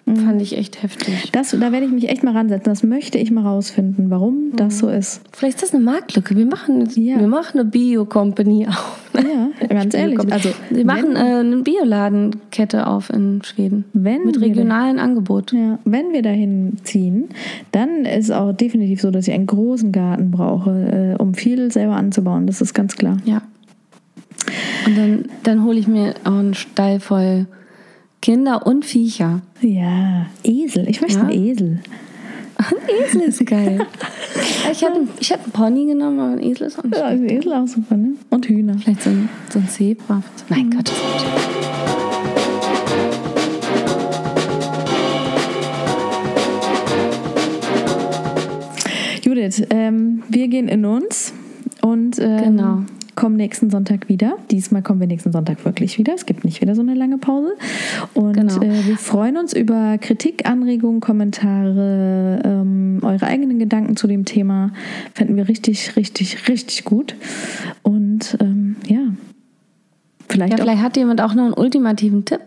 Mhm. Fand ich echt heftig. Das, da werde ich mich echt mal ransetzen. Das möchte ich mal rausfinden, warum das so ist. Vielleicht ist das eine Marktlücke. Wir machen, Ja. wir machen eine Bio-Company auf. Ja, ganz ehrlich. Also, wir machen äh, eine Bioladenkette auf in Schweden. Wenn mit wir regionalen Angebot. Ja, wenn wir dahin ziehen, dann ist auch definitiv so, dass ich einen großen Garten brauche, äh, um viel selber anzubauen. Das ist ganz klar. Ja. Und dann, dann hole ich mir auch einen Stall voll Kinder und Viecher. Ja, Esel. Ich möchte Ja? einen Esel. Ein Esel ist geil. ich hätte ich einen Pony genommen, aber ein Esel ist auch nicht Ja, ein Esel auch super, ne? Und Hühner. Vielleicht so ein, so ein Zebra. Nein, Gott. Judith, ähm, wir gehen in uns und ähm, Genau. Kommen nächsten Sonntag wieder. Diesmal kommen wir nächsten Sonntag wirklich wieder. Es gibt nicht wieder so eine lange Pause. Und Genau. äh, wir freuen uns über Kritik, Anregungen, Kommentare, ähm, eure eigenen Gedanken zu dem Thema. Fänden wir richtig, richtig, richtig gut. Und ähm, ja, vielleicht Ja, vielleicht hat jemand auch noch einen ultimativen Tipp.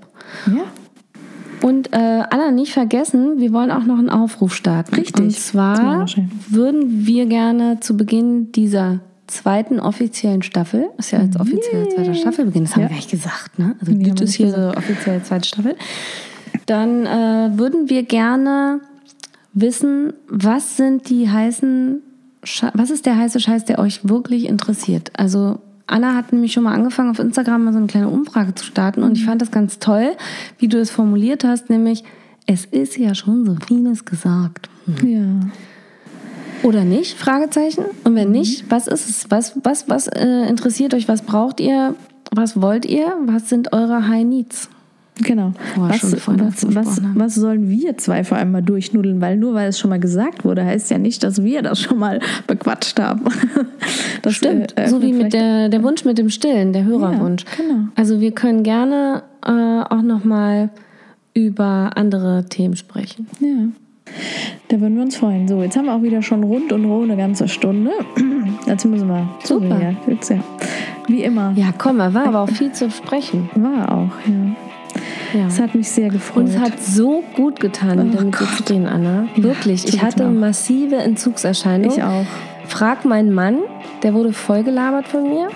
Ja. Und äh, Anna, nicht vergessen, wir wollen auch noch einen Aufruf starten. Richtig. Und zwar würden wir gerne zu Beginn dieser zweiten offiziellen Staffel, ist ja jetzt offiziell zweiter Staffelbeginn, das haben Ja. wir gleich gesagt, ne? Also Nee, haben das ist hier so offiziell zweite Staffel. Dann äh, würden wir gerne wissen, was sind die heißen, Sche was ist der heiße Scheiß, der euch wirklich interessiert? Also Anna hat nämlich schon mal angefangen, auf Instagram mal so eine kleine Umfrage zu starten und ich fand das ganz toll, wie du es formuliert hast, nämlich es ist ja schon so vieles gesagt. Ja. Oder nicht? Fragezeichen. Und wenn nicht, was ist es? Was, was, was äh, interessiert euch? Was braucht ihr? Was wollt ihr? Was sind eure High Needs? Genau. Wir Was, was, was, was sollen wir zwei vor allem mal durchnudeln? Weil nur weil es schon mal gesagt wurde, heißt ja nicht, dass wir das schon mal bequatscht haben. Das, Stimmt. äh, so wie mit der, der Wunsch mit dem Stillen, der Hörerwunsch. Ja, genau. Also wir können gerne äh, auch nochmal über andere Themen sprechen. Ja. Da würden wir uns freuen. So, jetzt haben wir auch wieder schon rund und roh eine ganze Stunde. Jetzt müssen wir. Super. Ja, jetzt, ja. Wie immer. Ja, komm, war aber auch viel zu sprechen. War auch, ja. Ja. Es hat mich sehr gefreut. Und es hat so gut getan, wieder Oh mit dir zu reden, Anna. Ja, Wirklich. so Ich hatte massive Entzugserscheinungen. ich auch. Frag meinen Mann, der wurde vollgelabert von mir.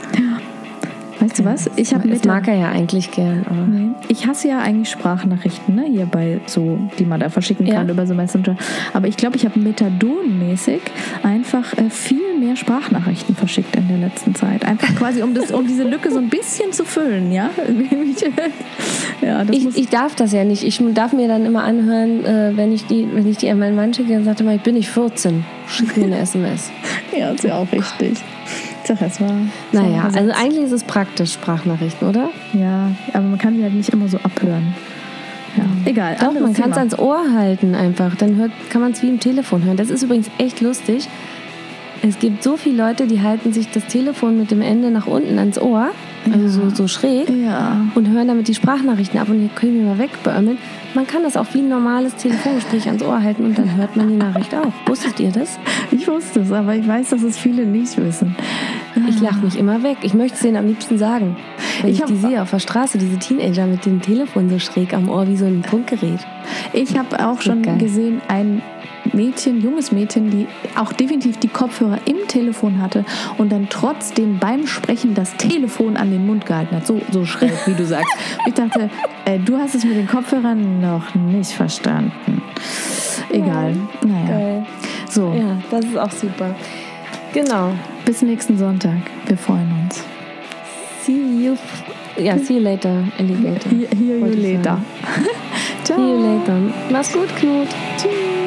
Weißt du was? Ich habe Das mag er ja eigentlich gern. Nee. Ich hasse ja eigentlich Sprachnachrichten, ne? Hier bei so, die man da verschicken kann Ja. über so Messenger. Aber ich glaube, ich habe Methadon-mäßig einfach äh, viel mehr Sprachnachrichten verschickt in der letzten Zeit. Einfach quasi, um, das, um diese Lücke so ein bisschen zu füllen, ja? ja, ich, ich darf das ja nicht. Ich darf mir dann immer anhören, äh, wenn ich die, wenn ich die an meinen Mann schicke, dann sagt er mal, ich bin nicht 14. Schick mir eine SMS. ja, ist ja auch richtig. Es war. Naja, also eigentlich ist es praktisch, Sprachnachrichten, oder? Ja, aber man kann die halt nicht immer so abhören. Ja, egal. Doch, man kann es ans Ohr halten einfach. Dann hört, kann man es wie im Telefon hören. Das ist übrigens echt lustig. Es gibt so viele Leute, die halten sich das Telefon mit dem Ende nach unten ans Ohr also so, so schräg. Ja. Und hören damit die Sprachnachrichten ab und die können wir mal wegbäumeln. Man kann das auch wie ein normales Telefongespräch ans Ohr halten und dann hört man die Nachricht auch. Wusstet ihr das? Ich wusste es, aber ich weiß, dass es viele nicht wissen. Ich lache mich immer weg. Ich möchte es denen am liebsten sagen. Wenn Ich ich, die sehe auf der Straße, diese Teenager mit dem Telefon so schräg am Ohr wie so ein Funkgerät. Ich habe auch schon geil. gesehen, ein Mädchen, junges Mädchen, die auch definitiv die Kopfhörer im Telefon hatte und dann trotzdem beim Sprechen das Telefon an den Mund gehalten hat. So, so schräg, wie du sagst. Ich dachte, äh, du hast es mit den Kopfhörern noch nicht verstanden. Egal. Naja. Geil. So, Ja, das ist auch super. Genau. bis nächsten Sonntag. Wir freuen uns. See you. Ja, see you later, Alligator. Here you later. sagen. See you later. Mach's gut, Knut. Tschüss.